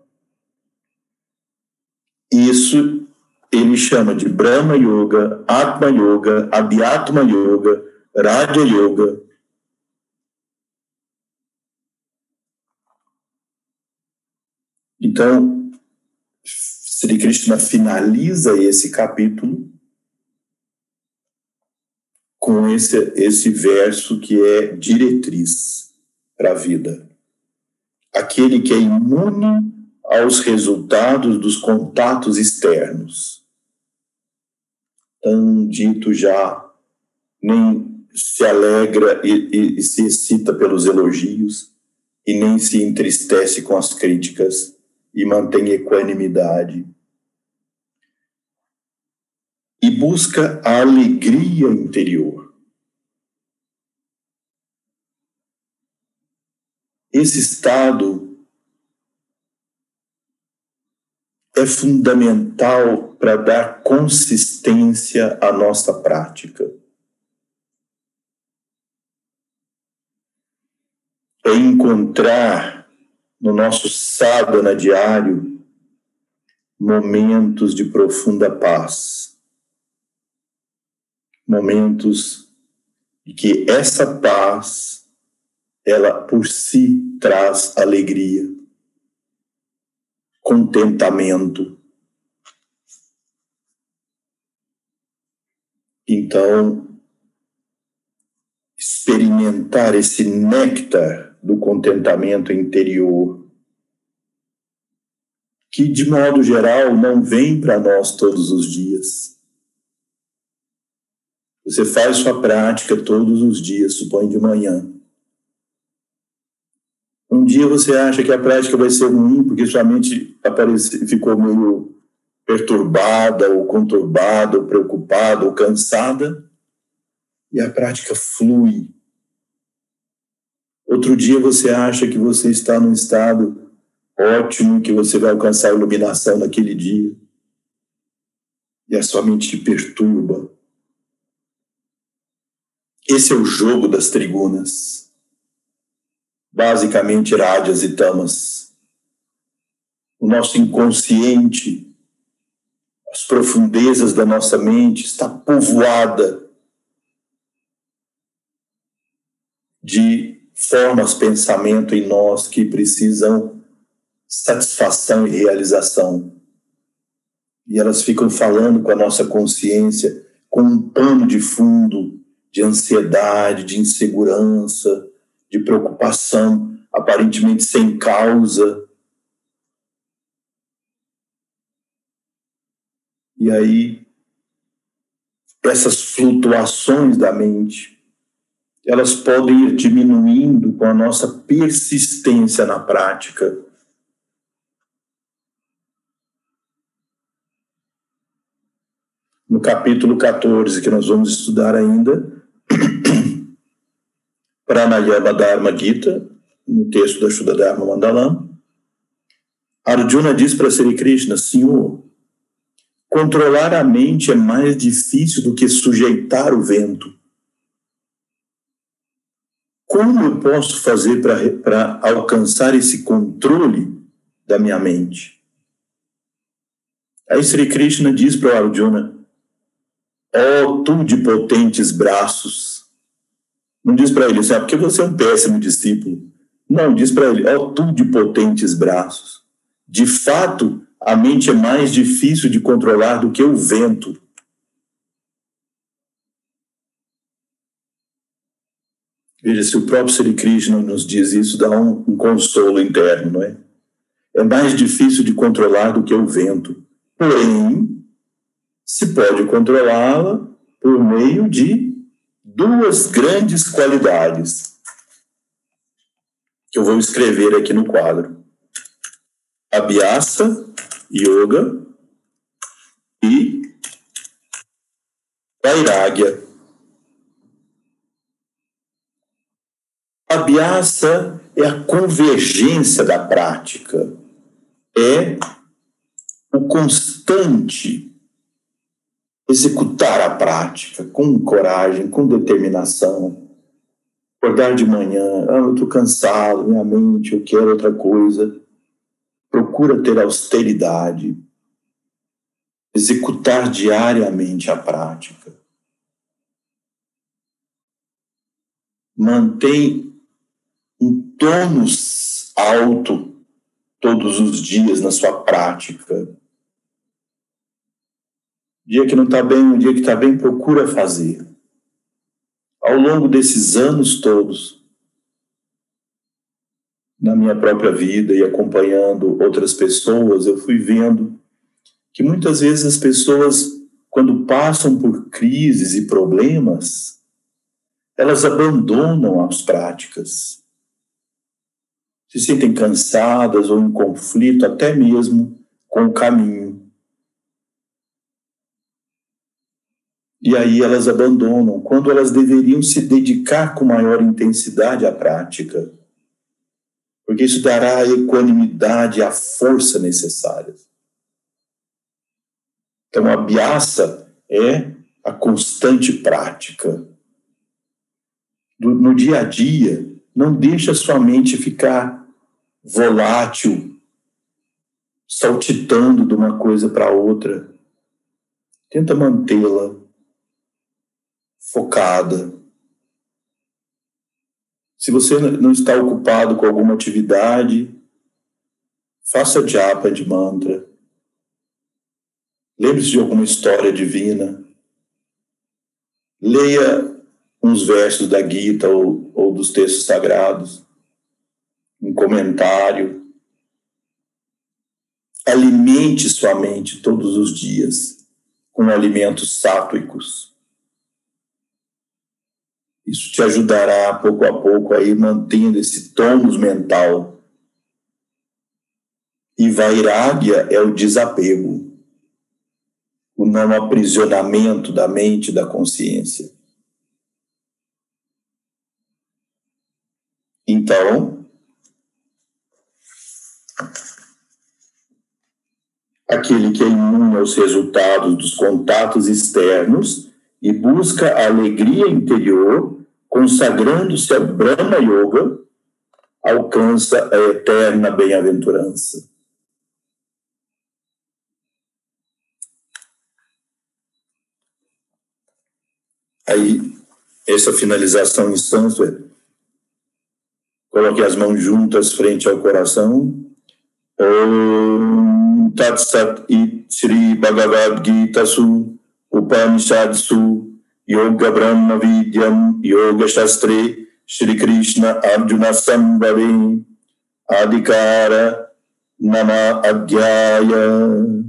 Speaker 1: Isso ele chama de Brahma Yoga, Atma Yoga, Abhyatma Yoga, Raja Yoga. Então, Sri Krishna finaliza esse capítulo com esse, esse verso que é diretriz para a vida. Aquele que é imune aos resultados dos contatos externos. Tão dito já, nem se alegra e, e, e se excita pelos elogios, e nem se entristece com as críticas, e mantém equanimidade e busca a alegria interior. Esse estado é fundamental para dar consistência à nossa prática. É encontrar no nosso sadhana diário momentos de profunda paz momentos de que essa paz, ela por si traz alegria, contentamento. Então, experimentar esse néctar do contentamento interior, que de modo geral não vem para nós todos os dias. Você faz sua prática todos os dias, supõe de manhã. Um dia você acha que a prática vai ser ruim porque sua mente aparece, ficou meio perturbada, ou conturbada, ou preocupada, ou cansada, e a prática flui. Outro dia você acha que você está num estado ótimo, que você vai alcançar a iluminação naquele dia, e a sua mente te perturba, esse é o jogo das trigunas. Basicamente, rádias e tamas. O nosso inconsciente, as profundezas da nossa mente está povoada de formas pensamento em nós que precisam satisfação e realização. E elas ficam falando com a nossa consciência com um pano de fundo de ansiedade, de insegurança, de preocupação, aparentemente sem causa. E aí, essas flutuações da mente, elas podem ir diminuindo com a nossa persistência na prática. No capítulo 14, que nós vamos estudar ainda, Pranayama Dharma Gita, no texto da Shuddha Dharma Mandalam, Arjuna diz para Sri Krishna, Senhor, controlar a mente é mais difícil do que sujeitar o vento. Como eu posso fazer para alcançar esse controle da minha mente? Aí Sri Krishna diz para Arjuna: Ó oh, tu de potentes braços. Não diz para ele assim, ah, porque você é um péssimo discípulo. Não, diz para ele: Ó oh, tu de potentes braços. De fato, a mente é mais difícil de controlar do que o vento. Veja, se o próprio Sri Krishna nos diz isso, dá um, um consolo interno, não é? É mais difícil de controlar do que o vento. Porém, se pode controlá-la por meio de duas grandes qualidades que eu vou escrever aqui no quadro. Abhyasa, Yoga e Vairagya. Abhyasa é a convergência da prática, é o constante executar a prática com coragem, com determinação. Acordar de manhã, ah, eu estou cansado, minha mente, eu quero outra coisa. Procura ter austeridade, executar diariamente a prática. Mantém um tônus alto todos os dias na sua prática. Dia que não está bem, um dia que está bem, procura fazer. Ao longo desses anos todos, na minha própria vida e acompanhando outras pessoas, eu fui vendo que muitas vezes as pessoas, quando passam por crises e problemas, elas abandonam as práticas se sentem cansadas ou em conflito, até mesmo com o caminho. E aí elas abandonam, quando elas deveriam se dedicar com maior intensidade à prática, porque isso dará a equanimidade a força necessárias. Então, a biaça é a constante prática. no dia a dia, não deixa sua mente ficar volátil, saltitando de uma coisa para outra. Tenta mantê-la focada. Se você não está ocupado com alguma atividade, faça japa de mantra. Lembre-se de alguma história divina. Leia uns versos da Gita ou, ou dos textos sagrados um comentário. Alimente sua mente todos os dias com alimentos sátuicos. Isso te ajudará pouco a pouco a ir mantendo esse tônus mental. E vairagya é o desapego, o não aprisionamento da mente da consciência. Então, aquele que é imune aos resultados dos contatos externos e busca a alegria interior, consagrando-se a Brahma Yoga, alcança a eterna bem-aventurança. Aí, essa finalização em sânscrito, coloque as mãos juntas frente ao coração. Om Tat Sat It Sri Bhagavad Gita Su Upanishad Su Yoga Brahma Vidyam Yoga Shastre Shri Krishna Arjuna Sambhavi Adhikara Nama Adhyaya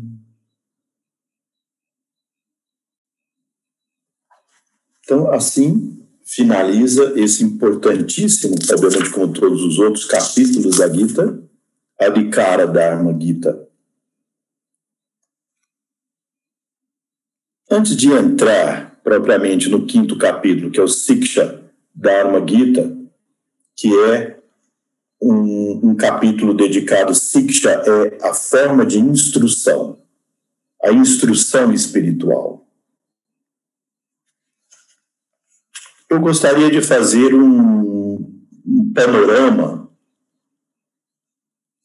Speaker 1: Então, assim finaliza esse importantíssimo, obviamente como todos os outros capítulos da Gita, Adhikara Dharma Gita. Antes de entrar propriamente no quinto capítulo, que é o Siksha Dharma Gita, que é um, um capítulo dedicado, Siksha é a forma de instrução, a instrução espiritual. Eu gostaria de fazer um, um panorama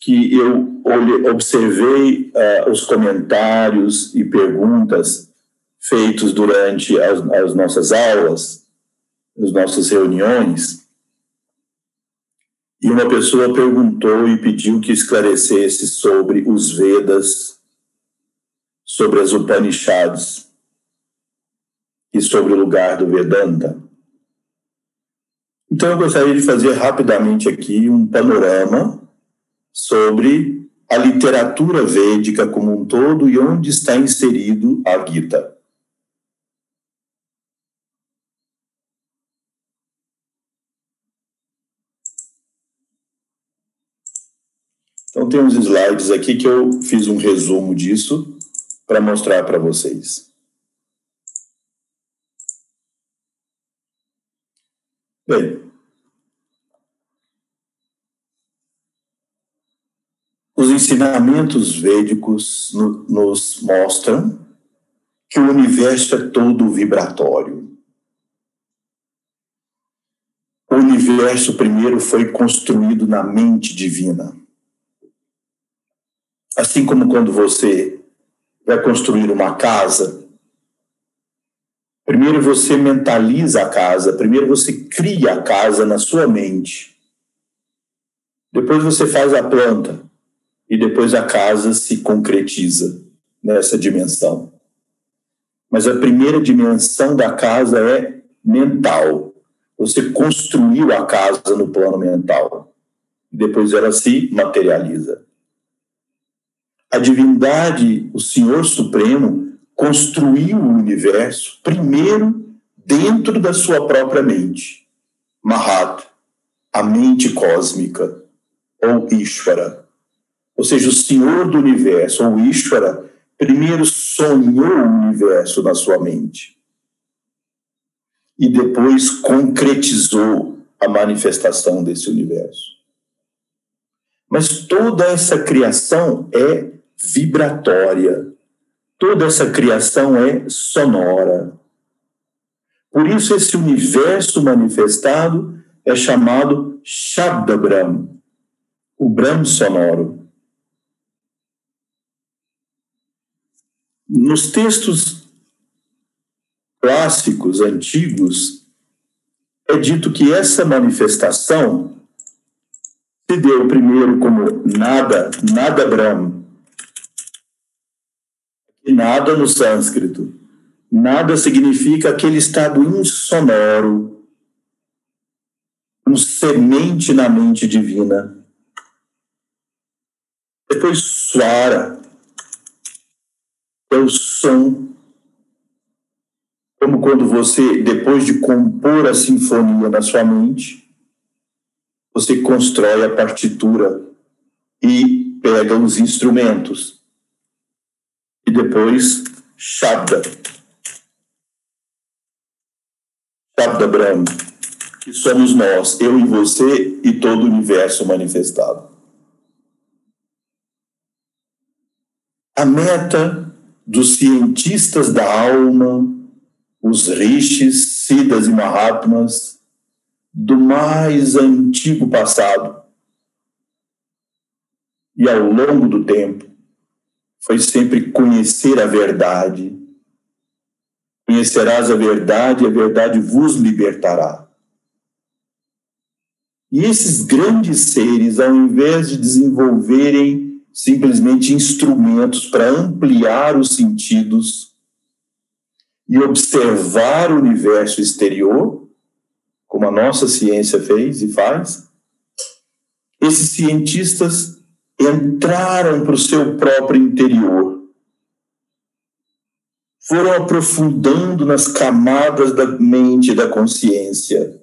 Speaker 1: que eu observei uh, os comentários e perguntas feitos durante as, as nossas aulas, as nossas reuniões, e uma pessoa perguntou e pediu que esclarecesse sobre os Vedas, sobre as Upanishads e sobre o lugar do Vedanta. Então, eu gostaria de fazer rapidamente aqui um panorama sobre a literatura védica como um todo e onde está inserido a Gita. Então, tem uns slides aqui que eu fiz um resumo disso para mostrar para vocês. Bem, os ensinamentos védicos no, nos mostram que o universo é todo vibratório. O universo primeiro foi construído na mente divina. Assim como quando você vai construir uma casa, Primeiro você mentaliza a casa, primeiro você cria a casa na sua mente. Depois você faz a planta e depois a casa se concretiza nessa dimensão. Mas a primeira dimensão da casa é mental. Você construiu a casa no plano mental. Depois ela se materializa. A divindade, o Senhor Supremo, construiu o universo primeiro dentro da sua própria mente. Mahat, a mente cósmica, ou Ishvara. Ou seja, o Senhor do universo, ou Ishvara, primeiro sonhou o universo na sua mente. E depois concretizou a manifestação desse universo. Mas toda essa criação é vibratória, Toda essa criação é sonora. Por isso, esse universo manifestado é chamado Shabda Brahm, o Brahm sonoro. Nos textos clássicos, antigos, é dito que essa manifestação se deu primeiro como nada, nada Brahm, nada no sânscrito. Nada significa aquele estado insonoro, um semente na mente divina. Depois suara, é o som. Como quando você, depois de compor a sinfonia na sua mente, você constrói a partitura e pega os instrumentos e depois Shabda. Shabda Brahma, que somos nós, eu e você e todo o universo manifestado. A meta dos cientistas da alma, os rishis, siddhas e mahatmas do mais antigo passado e ao longo do tempo foi sempre conhecer a verdade. Conhecerás a verdade, e a verdade vos libertará. E esses grandes seres, ao invés de desenvolverem simplesmente instrumentos para ampliar os sentidos, e observar o universo exterior, como a nossa ciência fez e faz, esses cientistas entraram para o seu próprio interior, foram aprofundando nas camadas da mente e da consciência,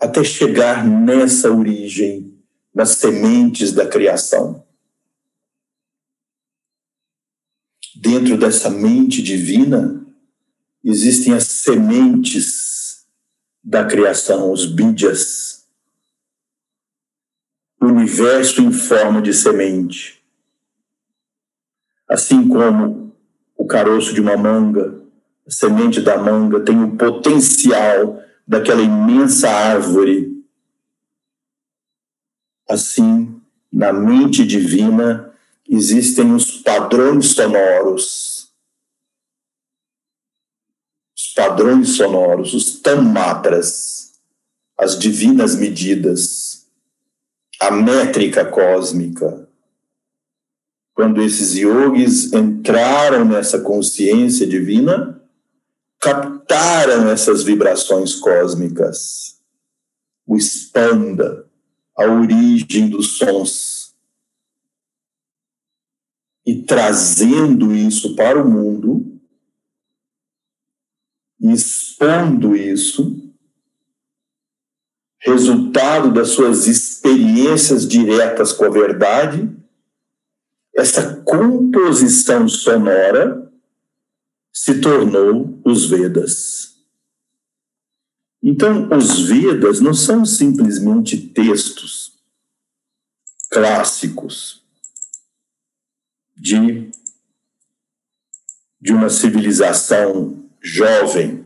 Speaker 1: até chegar nessa origem, nas sementes da criação. Dentro dessa mente divina, existem as sementes da criação, os bídias, o universo em forma de semente. Assim como o caroço de uma manga, a semente da manga tem o potencial daquela imensa árvore. Assim, na mente divina existem os padrões sonoros. Os padrões sonoros, os tamatras, as divinas medidas, a métrica cósmica. Quando esses yogis entraram nessa consciência divina, captaram essas vibrações cósmicas, o expanda, a origem dos sons, e trazendo isso para o mundo, expondo isso, resultado das suas experiências diretas com a verdade, essa composição sonora se tornou os Vedas. Então, os Vedas não são simplesmente textos clássicos de, de uma civilização jovem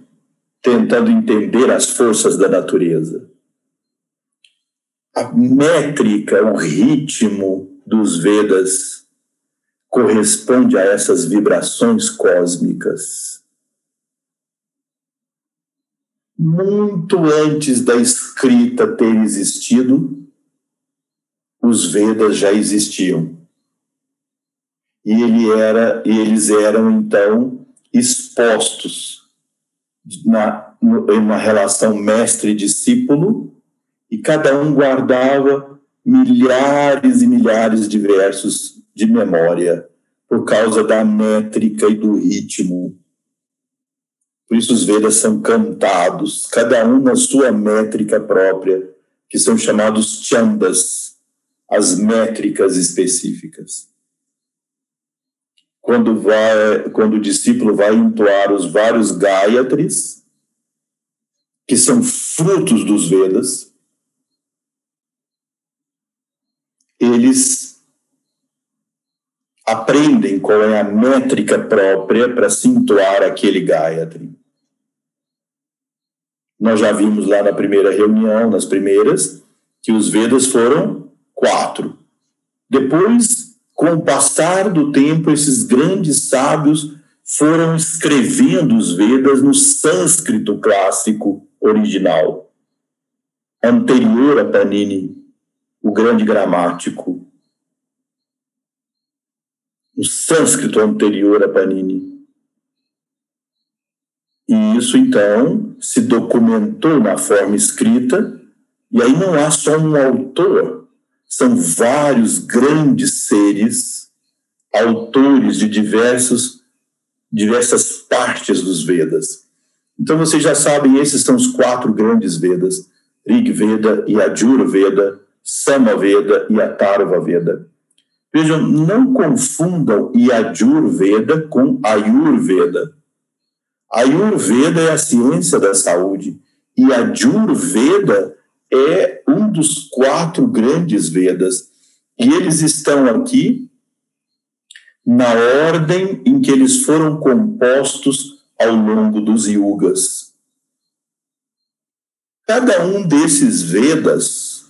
Speaker 1: tentando entender as forças da natureza. A métrica, o ritmo dos Vedas corresponde a essas vibrações cósmicas. Muito antes da escrita ter existido, os Vedas já existiam. E ele era, eles eram então expostos na, uma relação mestre-discípulo, e cada um guardava milhares e milhares de versos de memória, por causa da métrica e do ritmo. Por isso os Vedas são cantados, cada um na sua métrica própria, que são chamados chandas, as métricas específicas. Quando, vai, quando o discípulo vai entoar os vários Gayatris, que são frutos dos Vedas, eles aprendem qual é a métrica própria para cintuar aquele Gayatri. Nós já vimos lá na primeira reunião, nas primeiras, que os Vedas foram quatro. Depois, com o passar do tempo, esses grandes sábios foram escrevendo os Vedas no sânscrito clássico original, anterior a Panini, o grande gramático o sânscrito anterior a Panini. E isso, então, se documentou na forma escrita, e aí não há só um autor, são vários grandes seres, autores de diversos, diversas partes dos Vedas. Então, vocês já sabem, esses são os quatro grandes Vedas: Rig Veda, Yajur Veda, Samaveda e Atharva Veda. Vejam, não confundam Yajurveda com Ayurveda. Ayurveda é a ciência da saúde e Ayurveda é um dos quatro grandes Vedas. E eles estão aqui na ordem em que eles foram compostos ao longo dos yugas. Cada um desses Vedas,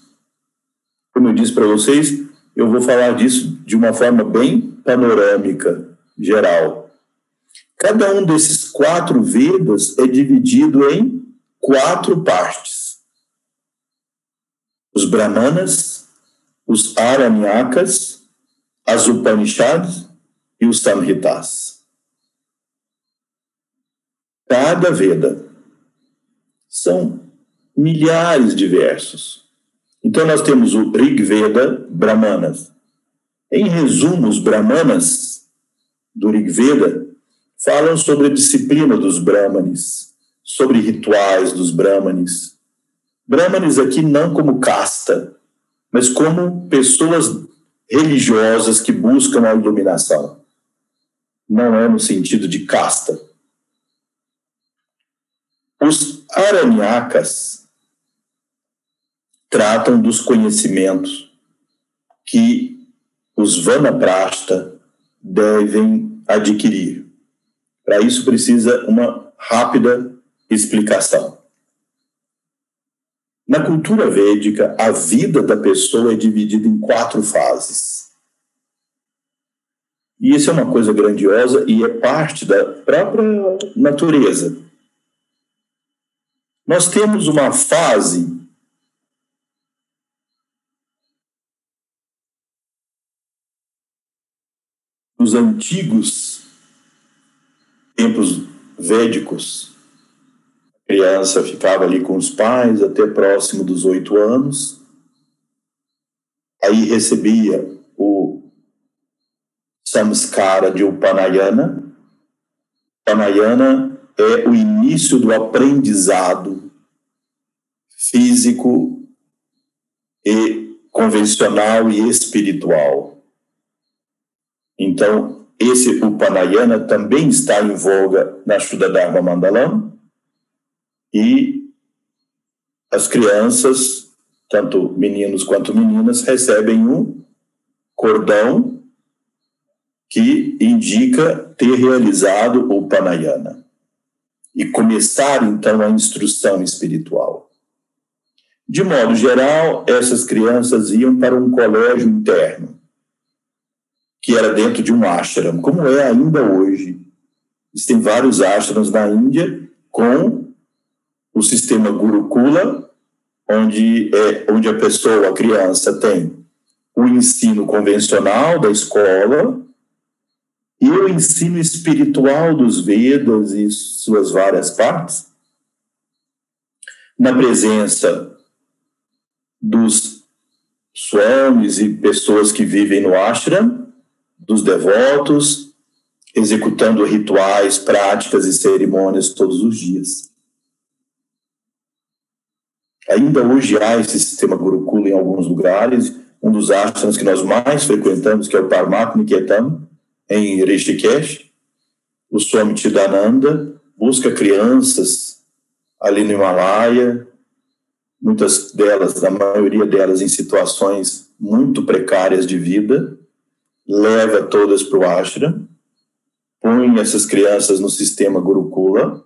Speaker 1: como eu disse para vocês, eu vou falar disso de uma forma bem panorâmica, geral. Cada um desses quatro Vedas é dividido em quatro partes: os Brahmanas, os Aranyakas, as Upanishads e os Samhitas. Cada Veda. São milhares de versos. Então nós temos o Rig Veda Brahmanas. Em resumo, os Brahmanas do Rig Veda falam sobre a disciplina dos Brahmanes, sobre rituais dos Brahmanes. Brahmanes aqui não como casta, mas como pessoas religiosas que buscam a iluminação. Não é no sentido de casta. Os aranhakas tratam dos conhecimentos que os vanaprasta devem adquirir. Para isso precisa uma rápida explicação. Na cultura védica, a vida da pessoa é dividida em quatro fases. E isso é uma coisa grandiosa e é parte da própria natureza. Nós temos uma fase nos antigos tempos védicos, criança ficava ali com os pais até próximo dos oito anos, aí recebia o samskara de Upanayana. Upanayana é o início do aprendizado físico e convencional e espiritual. Então, esse Upanayana também está em voga na Shuddha Mandalam, e as crianças, tanto meninos quanto meninas, recebem um cordão que indica ter realizado o Panayana e começar então a instrução espiritual. De modo geral, essas crianças iam para um colégio interno, que era dentro de um ashram, como é ainda hoje. Existem vários ashrams na Índia com o sistema Gurukula, onde, é, onde a pessoa, a criança, tem o ensino convencional da escola e o ensino espiritual dos Vedas e suas várias partes, na presença dos swamis e pessoas que vivem no ashram, dos devotos, executando rituais, práticas e cerimônias todos os dias. Ainda hoje há esse sistema Gurukula em alguns lugares. Um dos ashrams que nós mais frequentamos, que é o Parmat Niketam, em Rishikesh. O Swami Chidananda busca crianças ali no Himalaia, muitas delas, a maioria delas em situações muito precárias de vida, leva todas para o ashram, põe essas crianças no sistema Gurukula,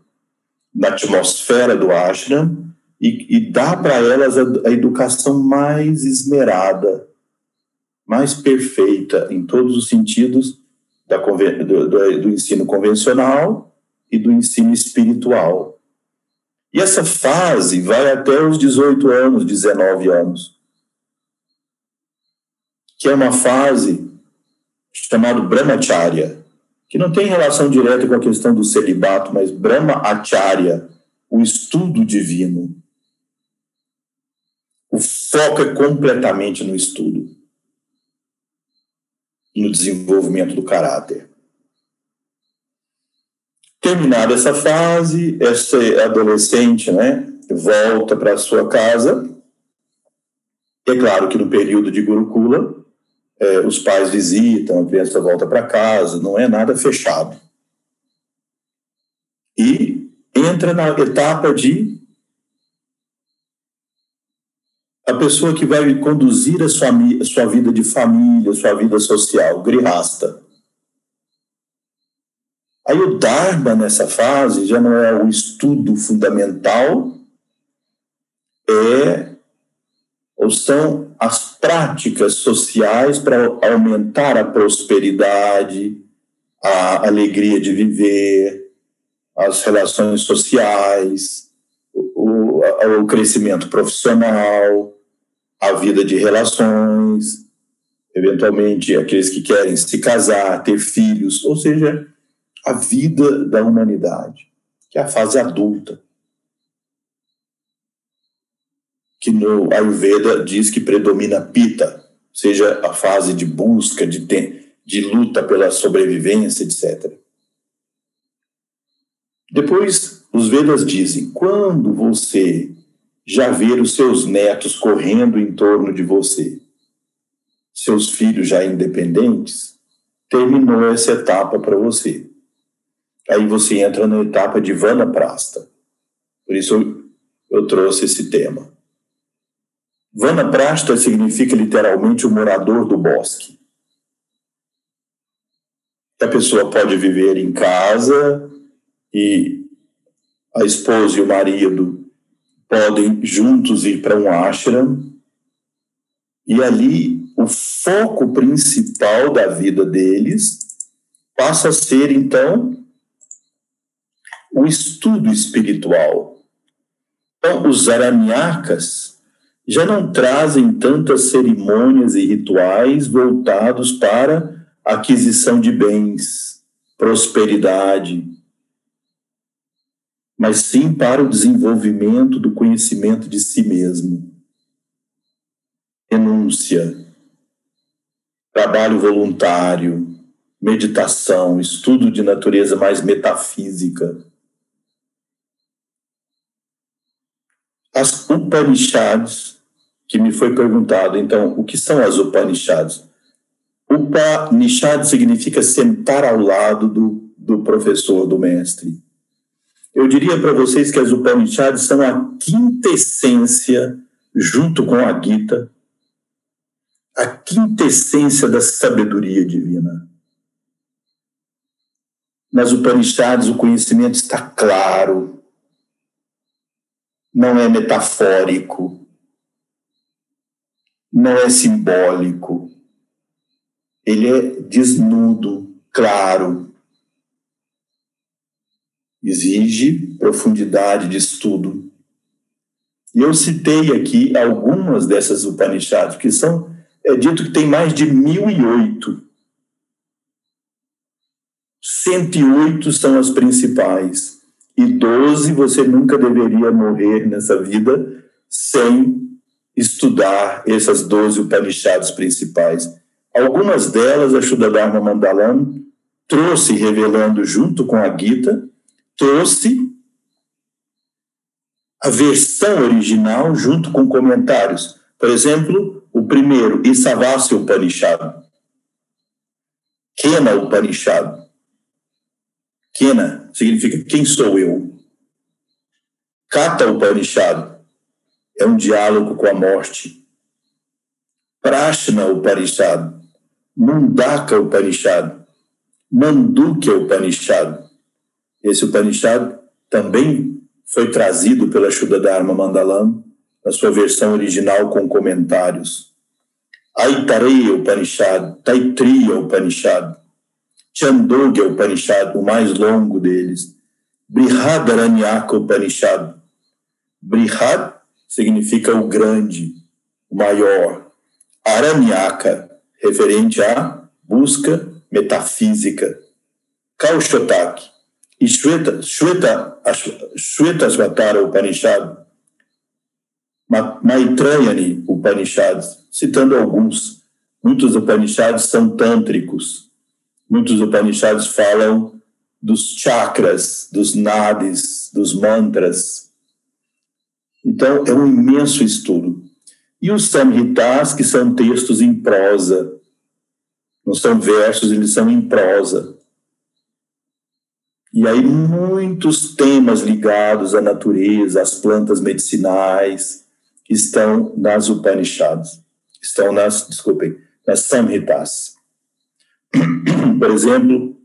Speaker 1: na atmosfera do ashram, e, e dá para elas a, a educação mais esmerada, mais perfeita em todos os sentidos da, do, do, do ensino convencional e do ensino espiritual. E essa fase vai até os 18 anos, 19 anos, que é uma fase chamada Brahmacharya, que não tem relação direta com a questão do celibato, mas Brahmacharya, o estudo divino. O foco é completamente no estudo, no desenvolvimento do caráter. Terminada essa fase, essa adolescente né, volta para sua casa. É claro que no período de Gurukula, é, os pais visitam, a criança volta para casa, não é nada fechado. E entra na etapa de a pessoa que vai conduzir a sua, a sua vida de família, sua vida social, grihasta. Aí o Dharma nessa fase já não é o estudo fundamental, é ou são as práticas sociais para aumentar a prosperidade, a alegria de viver, as relações sociais, o, o crescimento profissional, a vida de relações, eventualmente aqueles que querem se casar, ter filhos, ou seja, a vida da humanidade. que é a fase adulta. Que no Ayurveda diz que predomina Pita, seja a fase de busca, de, de luta pela sobrevivência, etc. Depois, os Vedas dizem: quando você já ver os seus netos correndo em torno de você, seus filhos já independentes, terminou essa etapa para você. Aí você entra na etapa de Vana Prasta. Por isso eu, trouxe esse tema. Vana Prasta significa literalmente o morador do bosque. A pessoa pode viver em casa e a esposa e o marido podem juntos ir para um ashram e ali o foco principal da vida deles passa a ser então o estudo espiritual. Então, os aramniacas já não trazem tantas cerimônias e rituais voltados para aquisição de bens, prosperidade, mas sim para o desenvolvimento do conhecimento de si mesmo. Renúncia, trabalho voluntário, meditação, estudo de natureza mais metafísica. As Upanishads, que me foi perguntado, então, o que são as Upanishads? Upanishad significa sentar ao lado do, do professor, do mestre. Eu diria para vocês que as Upanishads são a quintessência, junto com a Gita, a quintessência da sabedoria divina. Nas Upanishads, o conhecimento está claro, não é metafórico, não é simbólico. Ele é desnudo, claro. Exige profundidade de estudo. E eu citei aqui algumas dessas Upanishads, que são, é dito que tem mais de mil e oito. 108 são as principais e 12 você nunca deveria morrer nessa vida sem estudar essas 12 Upanishads principais. Algumas delas, a Shuddharma Mandalam trouxe, revelando junto com a Gita, trouxe a versão original junto com comentários. Por exemplo, o primeiro, Isavasya Upanishad, Kena Upanishad, Kena significa quem sou eu. Kata Upanishad é um diálogo com a morte. Prashna Upanishad, Mundaka Upanishad, Mandukya Upanishad. Esse Upanishad também foi trazido pela Shuddharma Mandalam na sua versão original com comentários. Aitareya Upanishad, Taitriya Upanishad, Chandogya Upanishad, o mais longo deles, Brihadaranyaka Upanishad. Brihad significa o grande, o maior. Aranyaka, referente à busca metafísica. Kaushotak e Shweta, Shweta, Shweta Svatara Upanishad, Maitrayani Upanishad, citando alguns. Muitos Upanishads são tântricos, Muitos Upanishads falam dos chakras, dos nadis, dos mantras. Então, é um imenso estudo. E os samhitas, que são textos em prosa, não são versos, eles são em prosa. E aí, muitos temas ligados à natureza, às plantas medicinais, estão nas Upanishads, estão nas, desculpem, nas Samhitas. Por exemplo,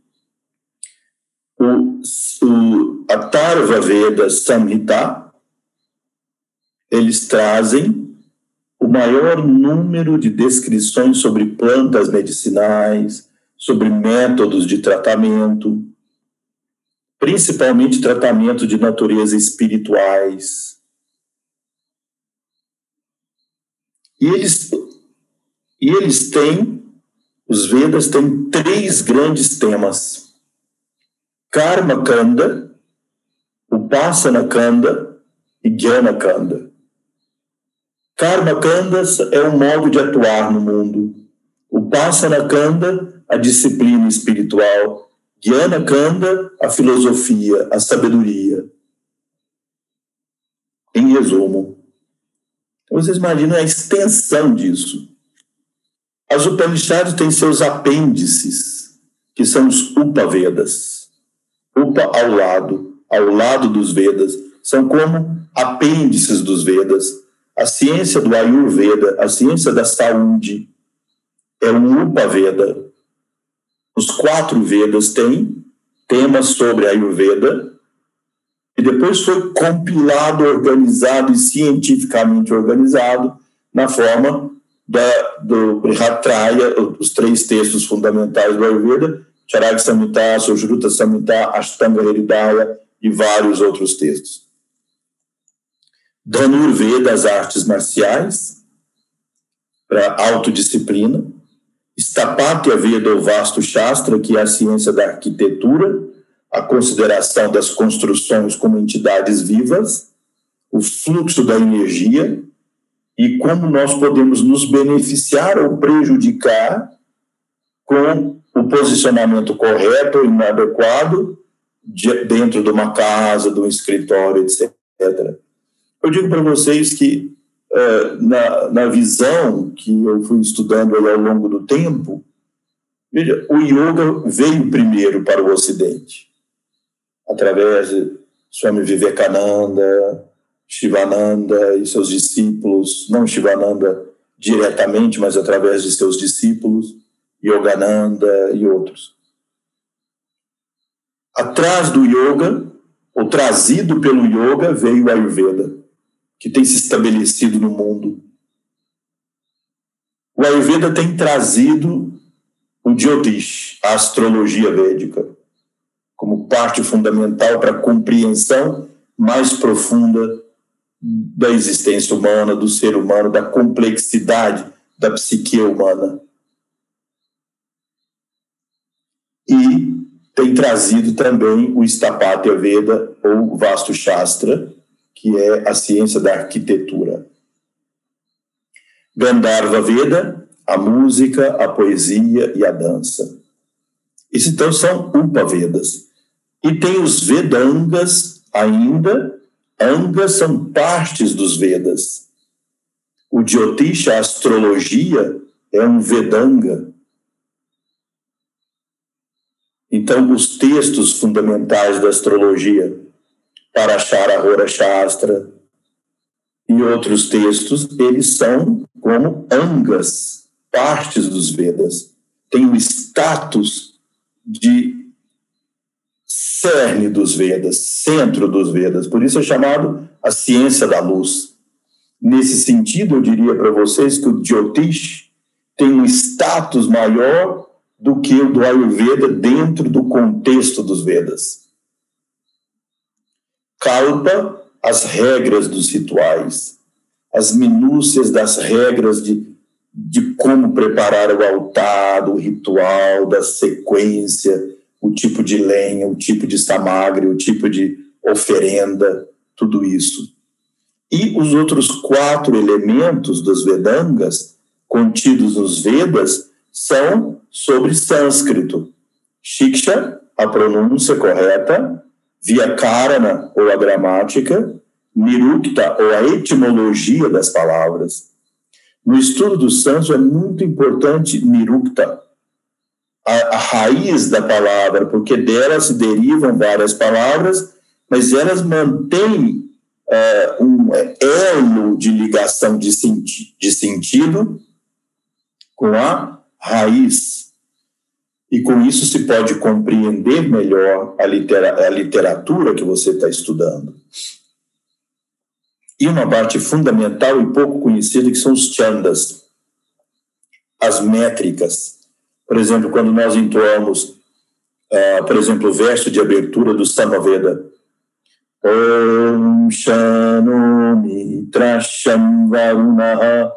Speaker 1: o, o Atharva Veda Samhita, eles trazem o maior número de descrições sobre plantas medicinais, sobre métodos de tratamento, principalmente tratamento de natureza espirituais. E eles, e eles têm os Vedas têm três grandes temas: Karma Kanda, Upasana Kanda e Jnana Kanda. Karma Kanda é um modo de atuar no mundo. Upasana Kanda, a disciplina espiritual. Jnana Kanda, a filosofia, a sabedoria. Em resumo, então vocês imaginam a extensão disso. As Upanishads têm seus apêndices, que são os Upavedas. Upa ao lado, ao lado dos Vedas, são como apêndices dos Vedas. A ciência do Ayurveda, a ciência da saúde, é um Upaveda. Os quatro Vedas têm temas sobre Ayurveda, e depois foi compilado, organizado e cientificamente organizado na forma da, do Brihatraya, os três textos fundamentais do Ayurveda, Charaka Samhita, Sojruta Samhita, Ashtanga Hridaya e vários outros textos. Dhanurveda, as artes marciais, para autodisciplina. Stapatya Veda, o vasto Shastra, que é a ciência da arquitetura, a consideração das construções como entidades vivas, o fluxo da energia e como nós podemos nos beneficiar ou prejudicar com o posicionamento correto ou inadequado de, dentro de uma casa, de um escritório, etc. Eu digo para vocês que, é, na, na visão que eu fui estudando ao longo do tempo, veja, o yoga veio primeiro para o Ocidente através de Swami Vivekananda, Shivananda e seus discípulos, não Shivananda diretamente, mas através de seus discípulos, Yogananda e outros. Atrás do yoga, ou trazido pelo yoga, veio o Ayurveda, que tem se estabelecido no mundo. O Ayurveda tem trazido o Jyotish, a astrologia védica como parte fundamental para a compreensão mais profunda da existência humana, do ser humano, da complexidade da psique humana. E tem trazido também o Stapatya Veda, ou Vastu Shastra, que é a ciência da arquitetura. Gandharva Veda, a música, a poesia e a dança. Esses então são Upavedas. E tem os Vedangas ainda. Angas são partes dos Vedas. O Jyotisha, a astrologia, é um Vedanga. Então, os textos fundamentais da astrologia, Parashara Hora Shastra e outros textos, eles são como angas, partes dos Vedas. Tem o status de cerne dos Vedas, centro dos Vedas. Por isso é chamado a ciência da luz. Nesse sentido, eu diria para vocês que o Jyotish tem um status maior do que o do Ayurveda dentro do contexto dos Vedas. Kalpa, as regras dos rituais, as minúcias das regras de, de como preparar o altar, do ritual, da sequência, o tipo de lenha, o tipo de samagre, o tipo de oferenda, tudo isso. E os outros quatro elementos dos Vedangas, contidos nos Vedas, são sobre sânscrito. Shiksha, a pronúncia correta, Vyakarana, ou a gramática, Nirukta, ou a etimologia das palavras. No estudo do sânscrito é muito importante Nirukta, a, a raiz da palavra, porque dela se derivam várias palavras, mas elas mantêm é, um elo de ligação de, senti de sentido com a raiz. E com isso se pode compreender melhor a, litera a literatura que você está estudando. E uma parte fundamental e pouco conhecida que são os chandas, as métricas por exemplo, quando nós entoamos, uh, por exemplo, o verso de abertura do Samaveda. Om Shano Mitra Sham Varunaha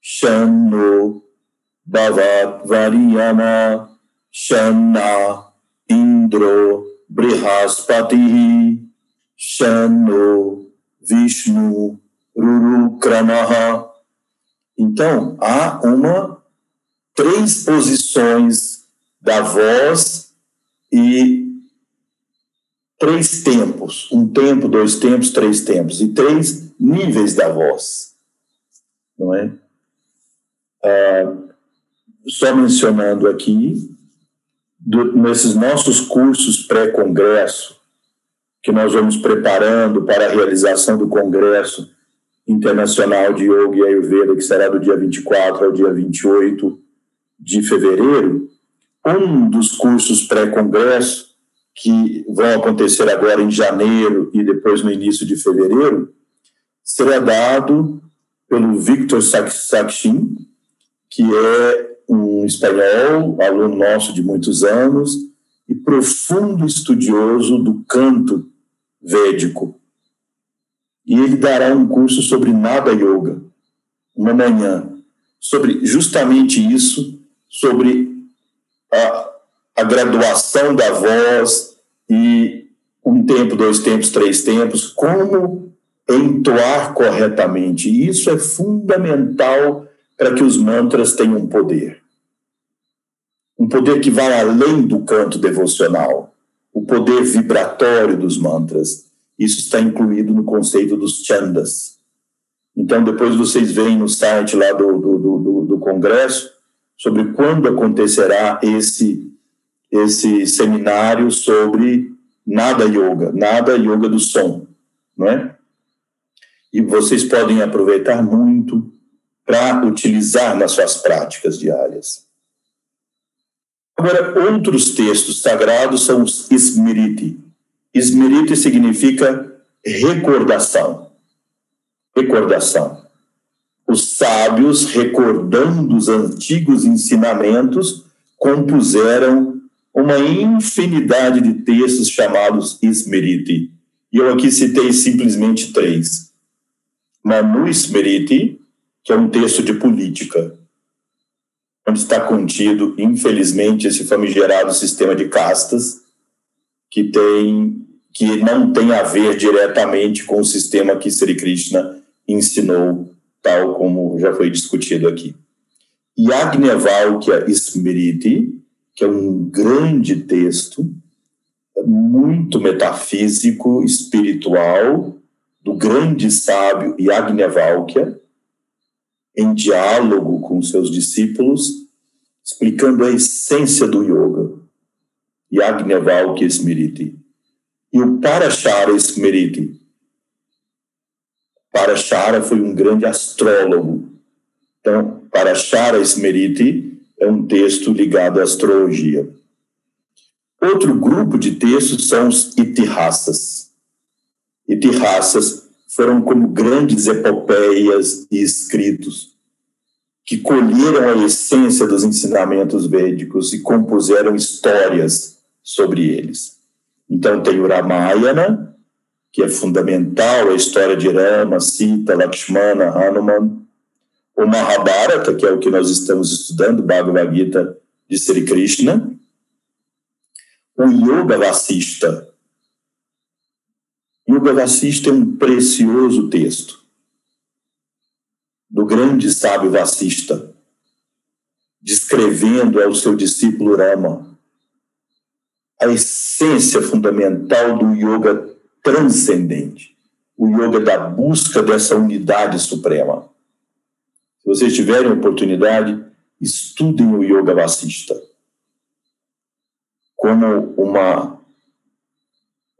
Speaker 1: Shano Bhavat Variyama Shana Indro Brihaspatihi Shano, Vishnu, Ruru, Kramaha. Então, há uma três posições da voz e três tempos, um tempo, dois tempos, três tempos, e três níveis da voz, não é? Ah, só mencionando aqui, do, nesses nossos cursos pré-congresso, que nós vamos preparando para a realização do Congresso Internacional de Yoga e Ayurveda, que será do dia 24 ao dia 28 de fevereiro, um dos cursos pré-congresso, que vão acontecer agora em janeiro e depois no início de fevereiro, será dado pelo Victor Sakshin, que é um espanhol, aluno nosso de muitos anos, e profundo estudioso do canto védico. E ele dará um curso sobre Nada Yoga, uma manhã, sobre justamente isso, sobre a, a graduação da voz e um tempo, dois tempos, três tempos, como entoar corretamente. Isso é fundamental para que os mantras tenham poder. Um poder que vai além do canto devocional, o poder vibratório dos mantras. Isso está incluído no conceito dos chandas. Então, depois vocês veem no site lá do, do, do, do Congresso sobre quando acontecerá esse, esse seminário sobre nada yoga, nada yoga do som, não é? E vocês podem aproveitar muito para utilizar nas suas práticas diárias. Agora, outros textos sagrados são os Smriti. Smriti significa recordação. Recordação. Os sábios, recordando os antigos ensinamentos, compuseram uma infinidade de textos chamados Smriti. E eu aqui citei simplesmente três. Manu Smriti, que é um texto de política, onde está contido, infelizmente, esse famigerado sistema de castas, que tem que não tem a ver diretamente com o sistema que Sri Krishna ensinou, tal como já foi discutido aqui. Yagnevalkya Smriti, que é um grande texto, muito metafísico, espiritual, do grande sábio Yagnevalkya, em diálogo com seus discípulos, explicando a essência do yoga, Yagnevalkya Smriti. E o Parashara Smriti. Parashara foi um grande astrólogo. Então, Parashara Smriti é um texto ligado à astrologia. Outro grupo de textos são os itihasas. Itihasas foram como grandes epopeias e escritos que colheram a essência dos ensinamentos védicos e compuseram histórias sobre eles. Então tem o Ramayana, que é fundamental, a história de Rama, Sita, Lakshmana, Hanuman, o Mahabharata, que é o que nós estamos estudando, Bhagavad Gita de Sri Krishna, o Yoga Vasista, Yoga Vasista é um precioso texto do grande sábio Vasista, descrevendo ao seu discípulo Rama a essência fundamental do yoga transcendente, o yoga da busca dessa unidade suprema. Se vocês tiverem oportunidade, estudem o yoga Vasista como uma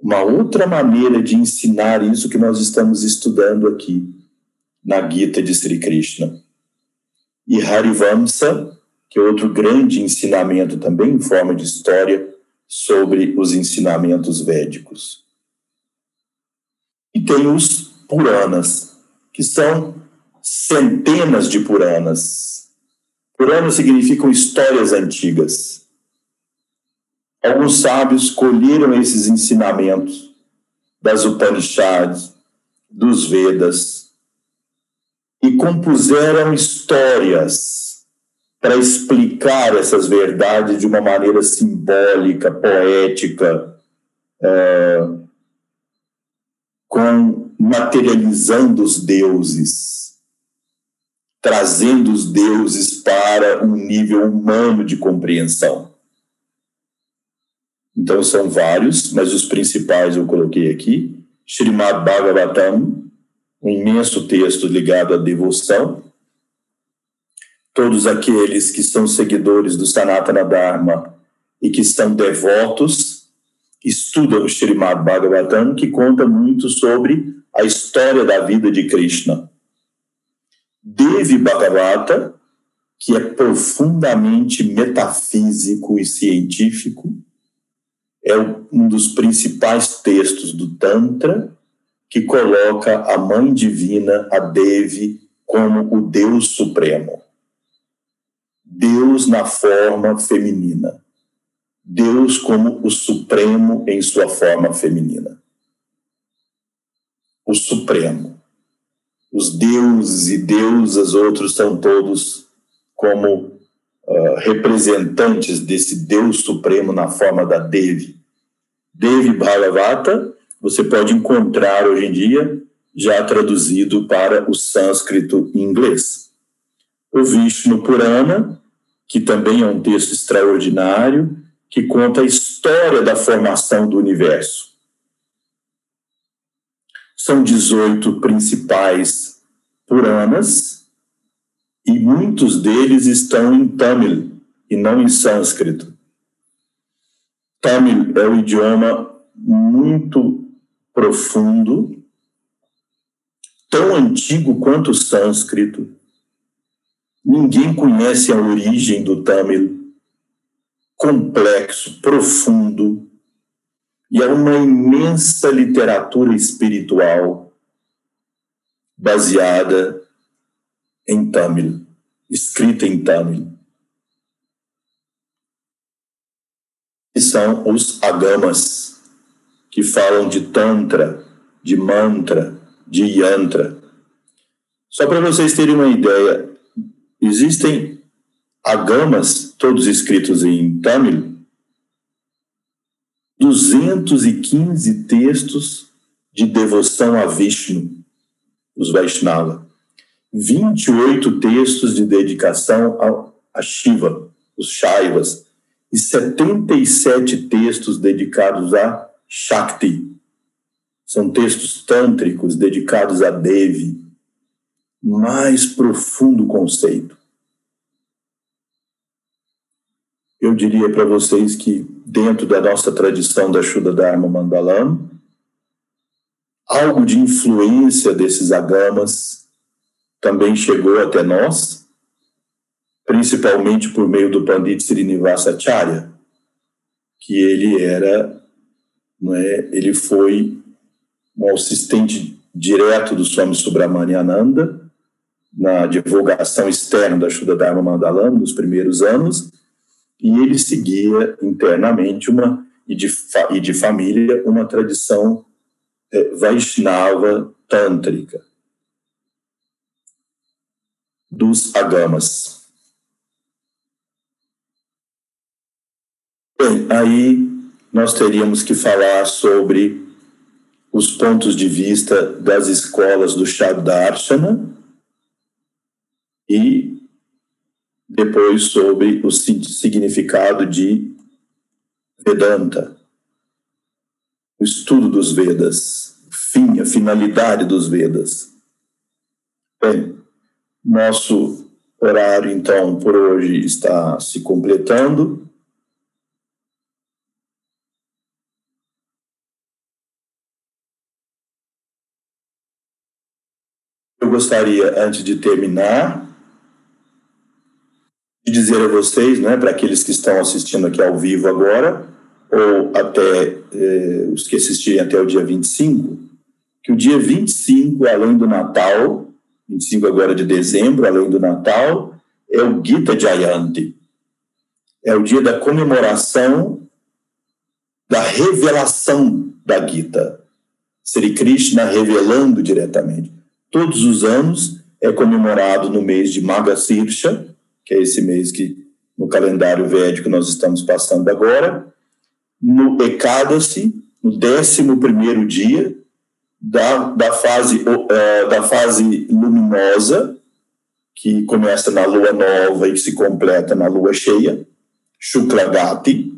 Speaker 1: uma outra maneira de ensinar isso que nós estamos estudando aqui na Gita de Sri Krishna. E Harivamsa, que é outro grande ensinamento também em forma de história sobre os ensinamentos védicos. E tem os Puranas, que são centenas de Puranas. Puranas significam histórias antigas Alguns sábios colheram esses ensinamentos das Upanishads, dos Vedas, e compuseram histórias para explicar essas verdades de uma maneira simbólica, poética, é, com materializando os deuses, trazendo os deuses para um nível humano de compreensão. Então são vários, mas os principais eu coloquei aqui. Srimad Bhagavatam, um imenso texto ligado à devoção. Todos aqueles que são seguidores do Sanatana Dharma e que estão devotos estudam o Srimad Bhagavatam, que conta muito sobre a história da vida de Krishna. Devi Bhagavata, que é profundamente metafísico e científico, é um dos principais textos do Tantra que coloca a Mãe Divina, a Devi, como o Deus Supremo. Deus na forma feminina. Deus como o Supremo em sua forma feminina. O Supremo. Os deuses e deusas outros são todos como uh, representantes desse Deus Supremo na forma da Devi. Devi Bhagavata, você pode encontrar hoje em dia já traduzido para o sânscrito inglês. O Vishnu Purana, que também é um texto extraordinário, que conta a história da formação do universo. São 18 principais Puranas, e muitos deles estão em Tamil e não em sânscrito. Tamil é um idioma muito profundo, tão antigo quanto o sânscrito. Ninguém conhece a origem do Tamil. Complexo, profundo, e é uma imensa literatura espiritual baseada em Tamil, escrita em Tamil. que são os agamas, que falam de tantra, de mantra, de yantra. Só para vocês terem uma ideia, existem agamas, todos escritos em Tamil, 215 textos de devoção a Vishnu, os Vaishnava. 28 textos de dedicação a Shiva, os Shaivas, e 77 textos dedicados a Shakti. São textos tântricos dedicados a Devi. Mais profundo conceito. Eu diria para vocês que, dentro da nossa tradição da Shuddha Dharma Mandalam, algo de influência desses agamas também chegou até nós principalmente por meio do Pandit Srinivasa Acharya, que ele era, não é, ele foi um assistente direto do Swami Subramaniananda na divulgação externa da Shuddha Dharma Mandalam nos primeiros anos, e ele seguia internamente uma e de, e de família uma tradição é, Vaishnava tântrica dos agamas. Bem, aí nós teríamos que falar sobre os pontos de vista das escolas do Shabdarshana e depois sobre o significado de Vedanta, o estudo dos Vedas, fim, a finalidade dos Vedas. Bem, nosso horário, então, por hoje está se completando. gostaria, antes de terminar, de dizer a vocês, né, para aqueles que estão assistindo aqui ao vivo agora, ou até eh, os que assistirem até o dia 25, que o dia 25, além do Natal, 25 agora de dezembro, além do Natal, é o Gita Jayanti. É o dia da comemoração da revelação da Gita. Sri Krishna revelando diretamente todos os anos é comemorado no mês de Magasirsha, que é esse mês que no calendário védico nós estamos passando agora, no Ekadasi, no 11 primeiro dia da, da, fase, uh, da fase luminosa, que começa na lua nova e se completa na lua cheia, Shuklagati,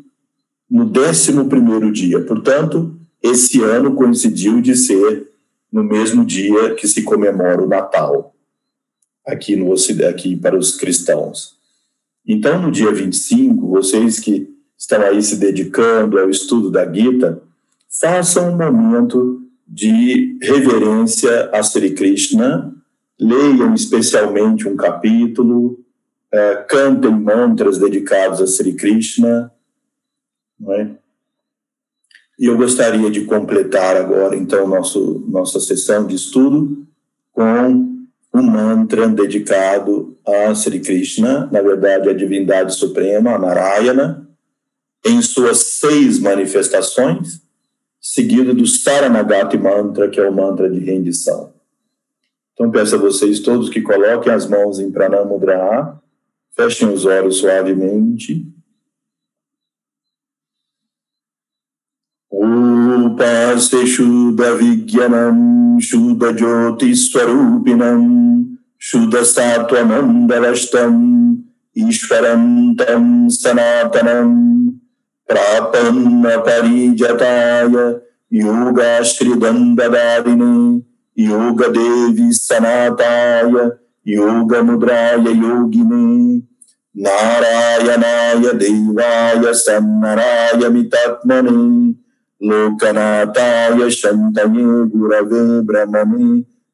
Speaker 1: no 11 dia. Portanto, esse ano coincidiu de ser no mesmo dia que se comemora o Natal, aqui, no, aqui para os cristãos. Então, no dia 25, vocês que estão aí se dedicando ao estudo da Gita, façam um momento de reverência a Sri Krishna, leiam especialmente um capítulo, é, cantem mantras dedicados a Sri Krishna, não é? E eu gostaria de completar agora, então, nosso, nossa sessão de estudo com um mantra dedicado a Sri Krishna, na verdade, a divindade suprema, a Narayana, em suas seis manifestações, seguido do Saranagati Mantra, que é o mantra de rendição. Então, peço a vocês todos que coloquem as mãos em Pranamudra, fechem os olhos suavemente उपास्ते शुद्धविज्ञानं शुद्धज्योतिस्वरूपिणं शुद्धसात्वमण्डलष्टम् ईश्वरं तं प्रापन्नपरिजताय योगाश्रिदन्ददारिणे योगदेवी सनाताय योगमुद्राय योगिने नारायणाय देवाय सन्नराय मितात्मने लोकनाथाय शन्तये गुरवे ब्रह्मणे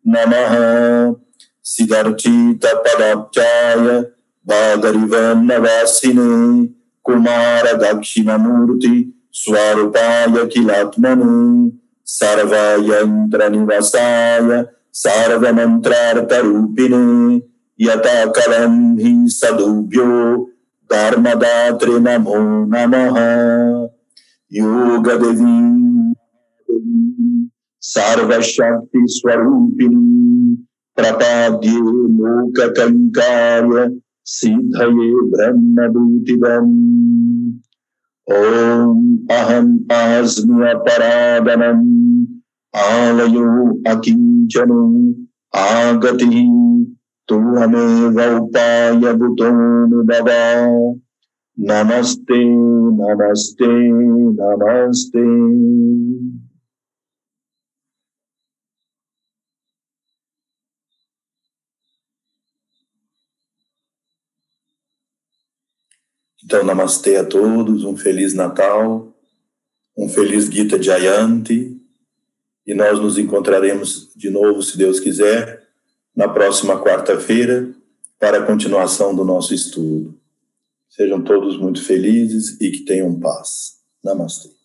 Speaker 1: नमः। सिदर्चितपदाब्जाय बादरिवन्नवासिने कुमारदक्षिणमूर्ति स्वरूपाय किलात्मने सर्वयन्त्रनिवसाय सर्वमन्त्रार्थरूपिणे यथा कलं हि धर्मदात्रे नमो नमः। योगदेवी सर्वशक्ति स्वरूपिणी प्रपाद्ये लोककङ्काय सिद्धये ब्रह्मभूतिदम् ॐ अहम पास्मि अपरादनम् आलयो अकिञ्चनो आगतिः। त्वमेवौपायभूतो भवा। नमस्ते नमस्ते नमस्ते। Então, namastê a todos, um feliz Natal, um feliz Gita Jayanti, e nós nos encontraremos de novo, se Deus quiser, na próxima quarta-feira, para a continuação do nosso estudo. Sejam todos muito felizes e que tenham paz. Namastê.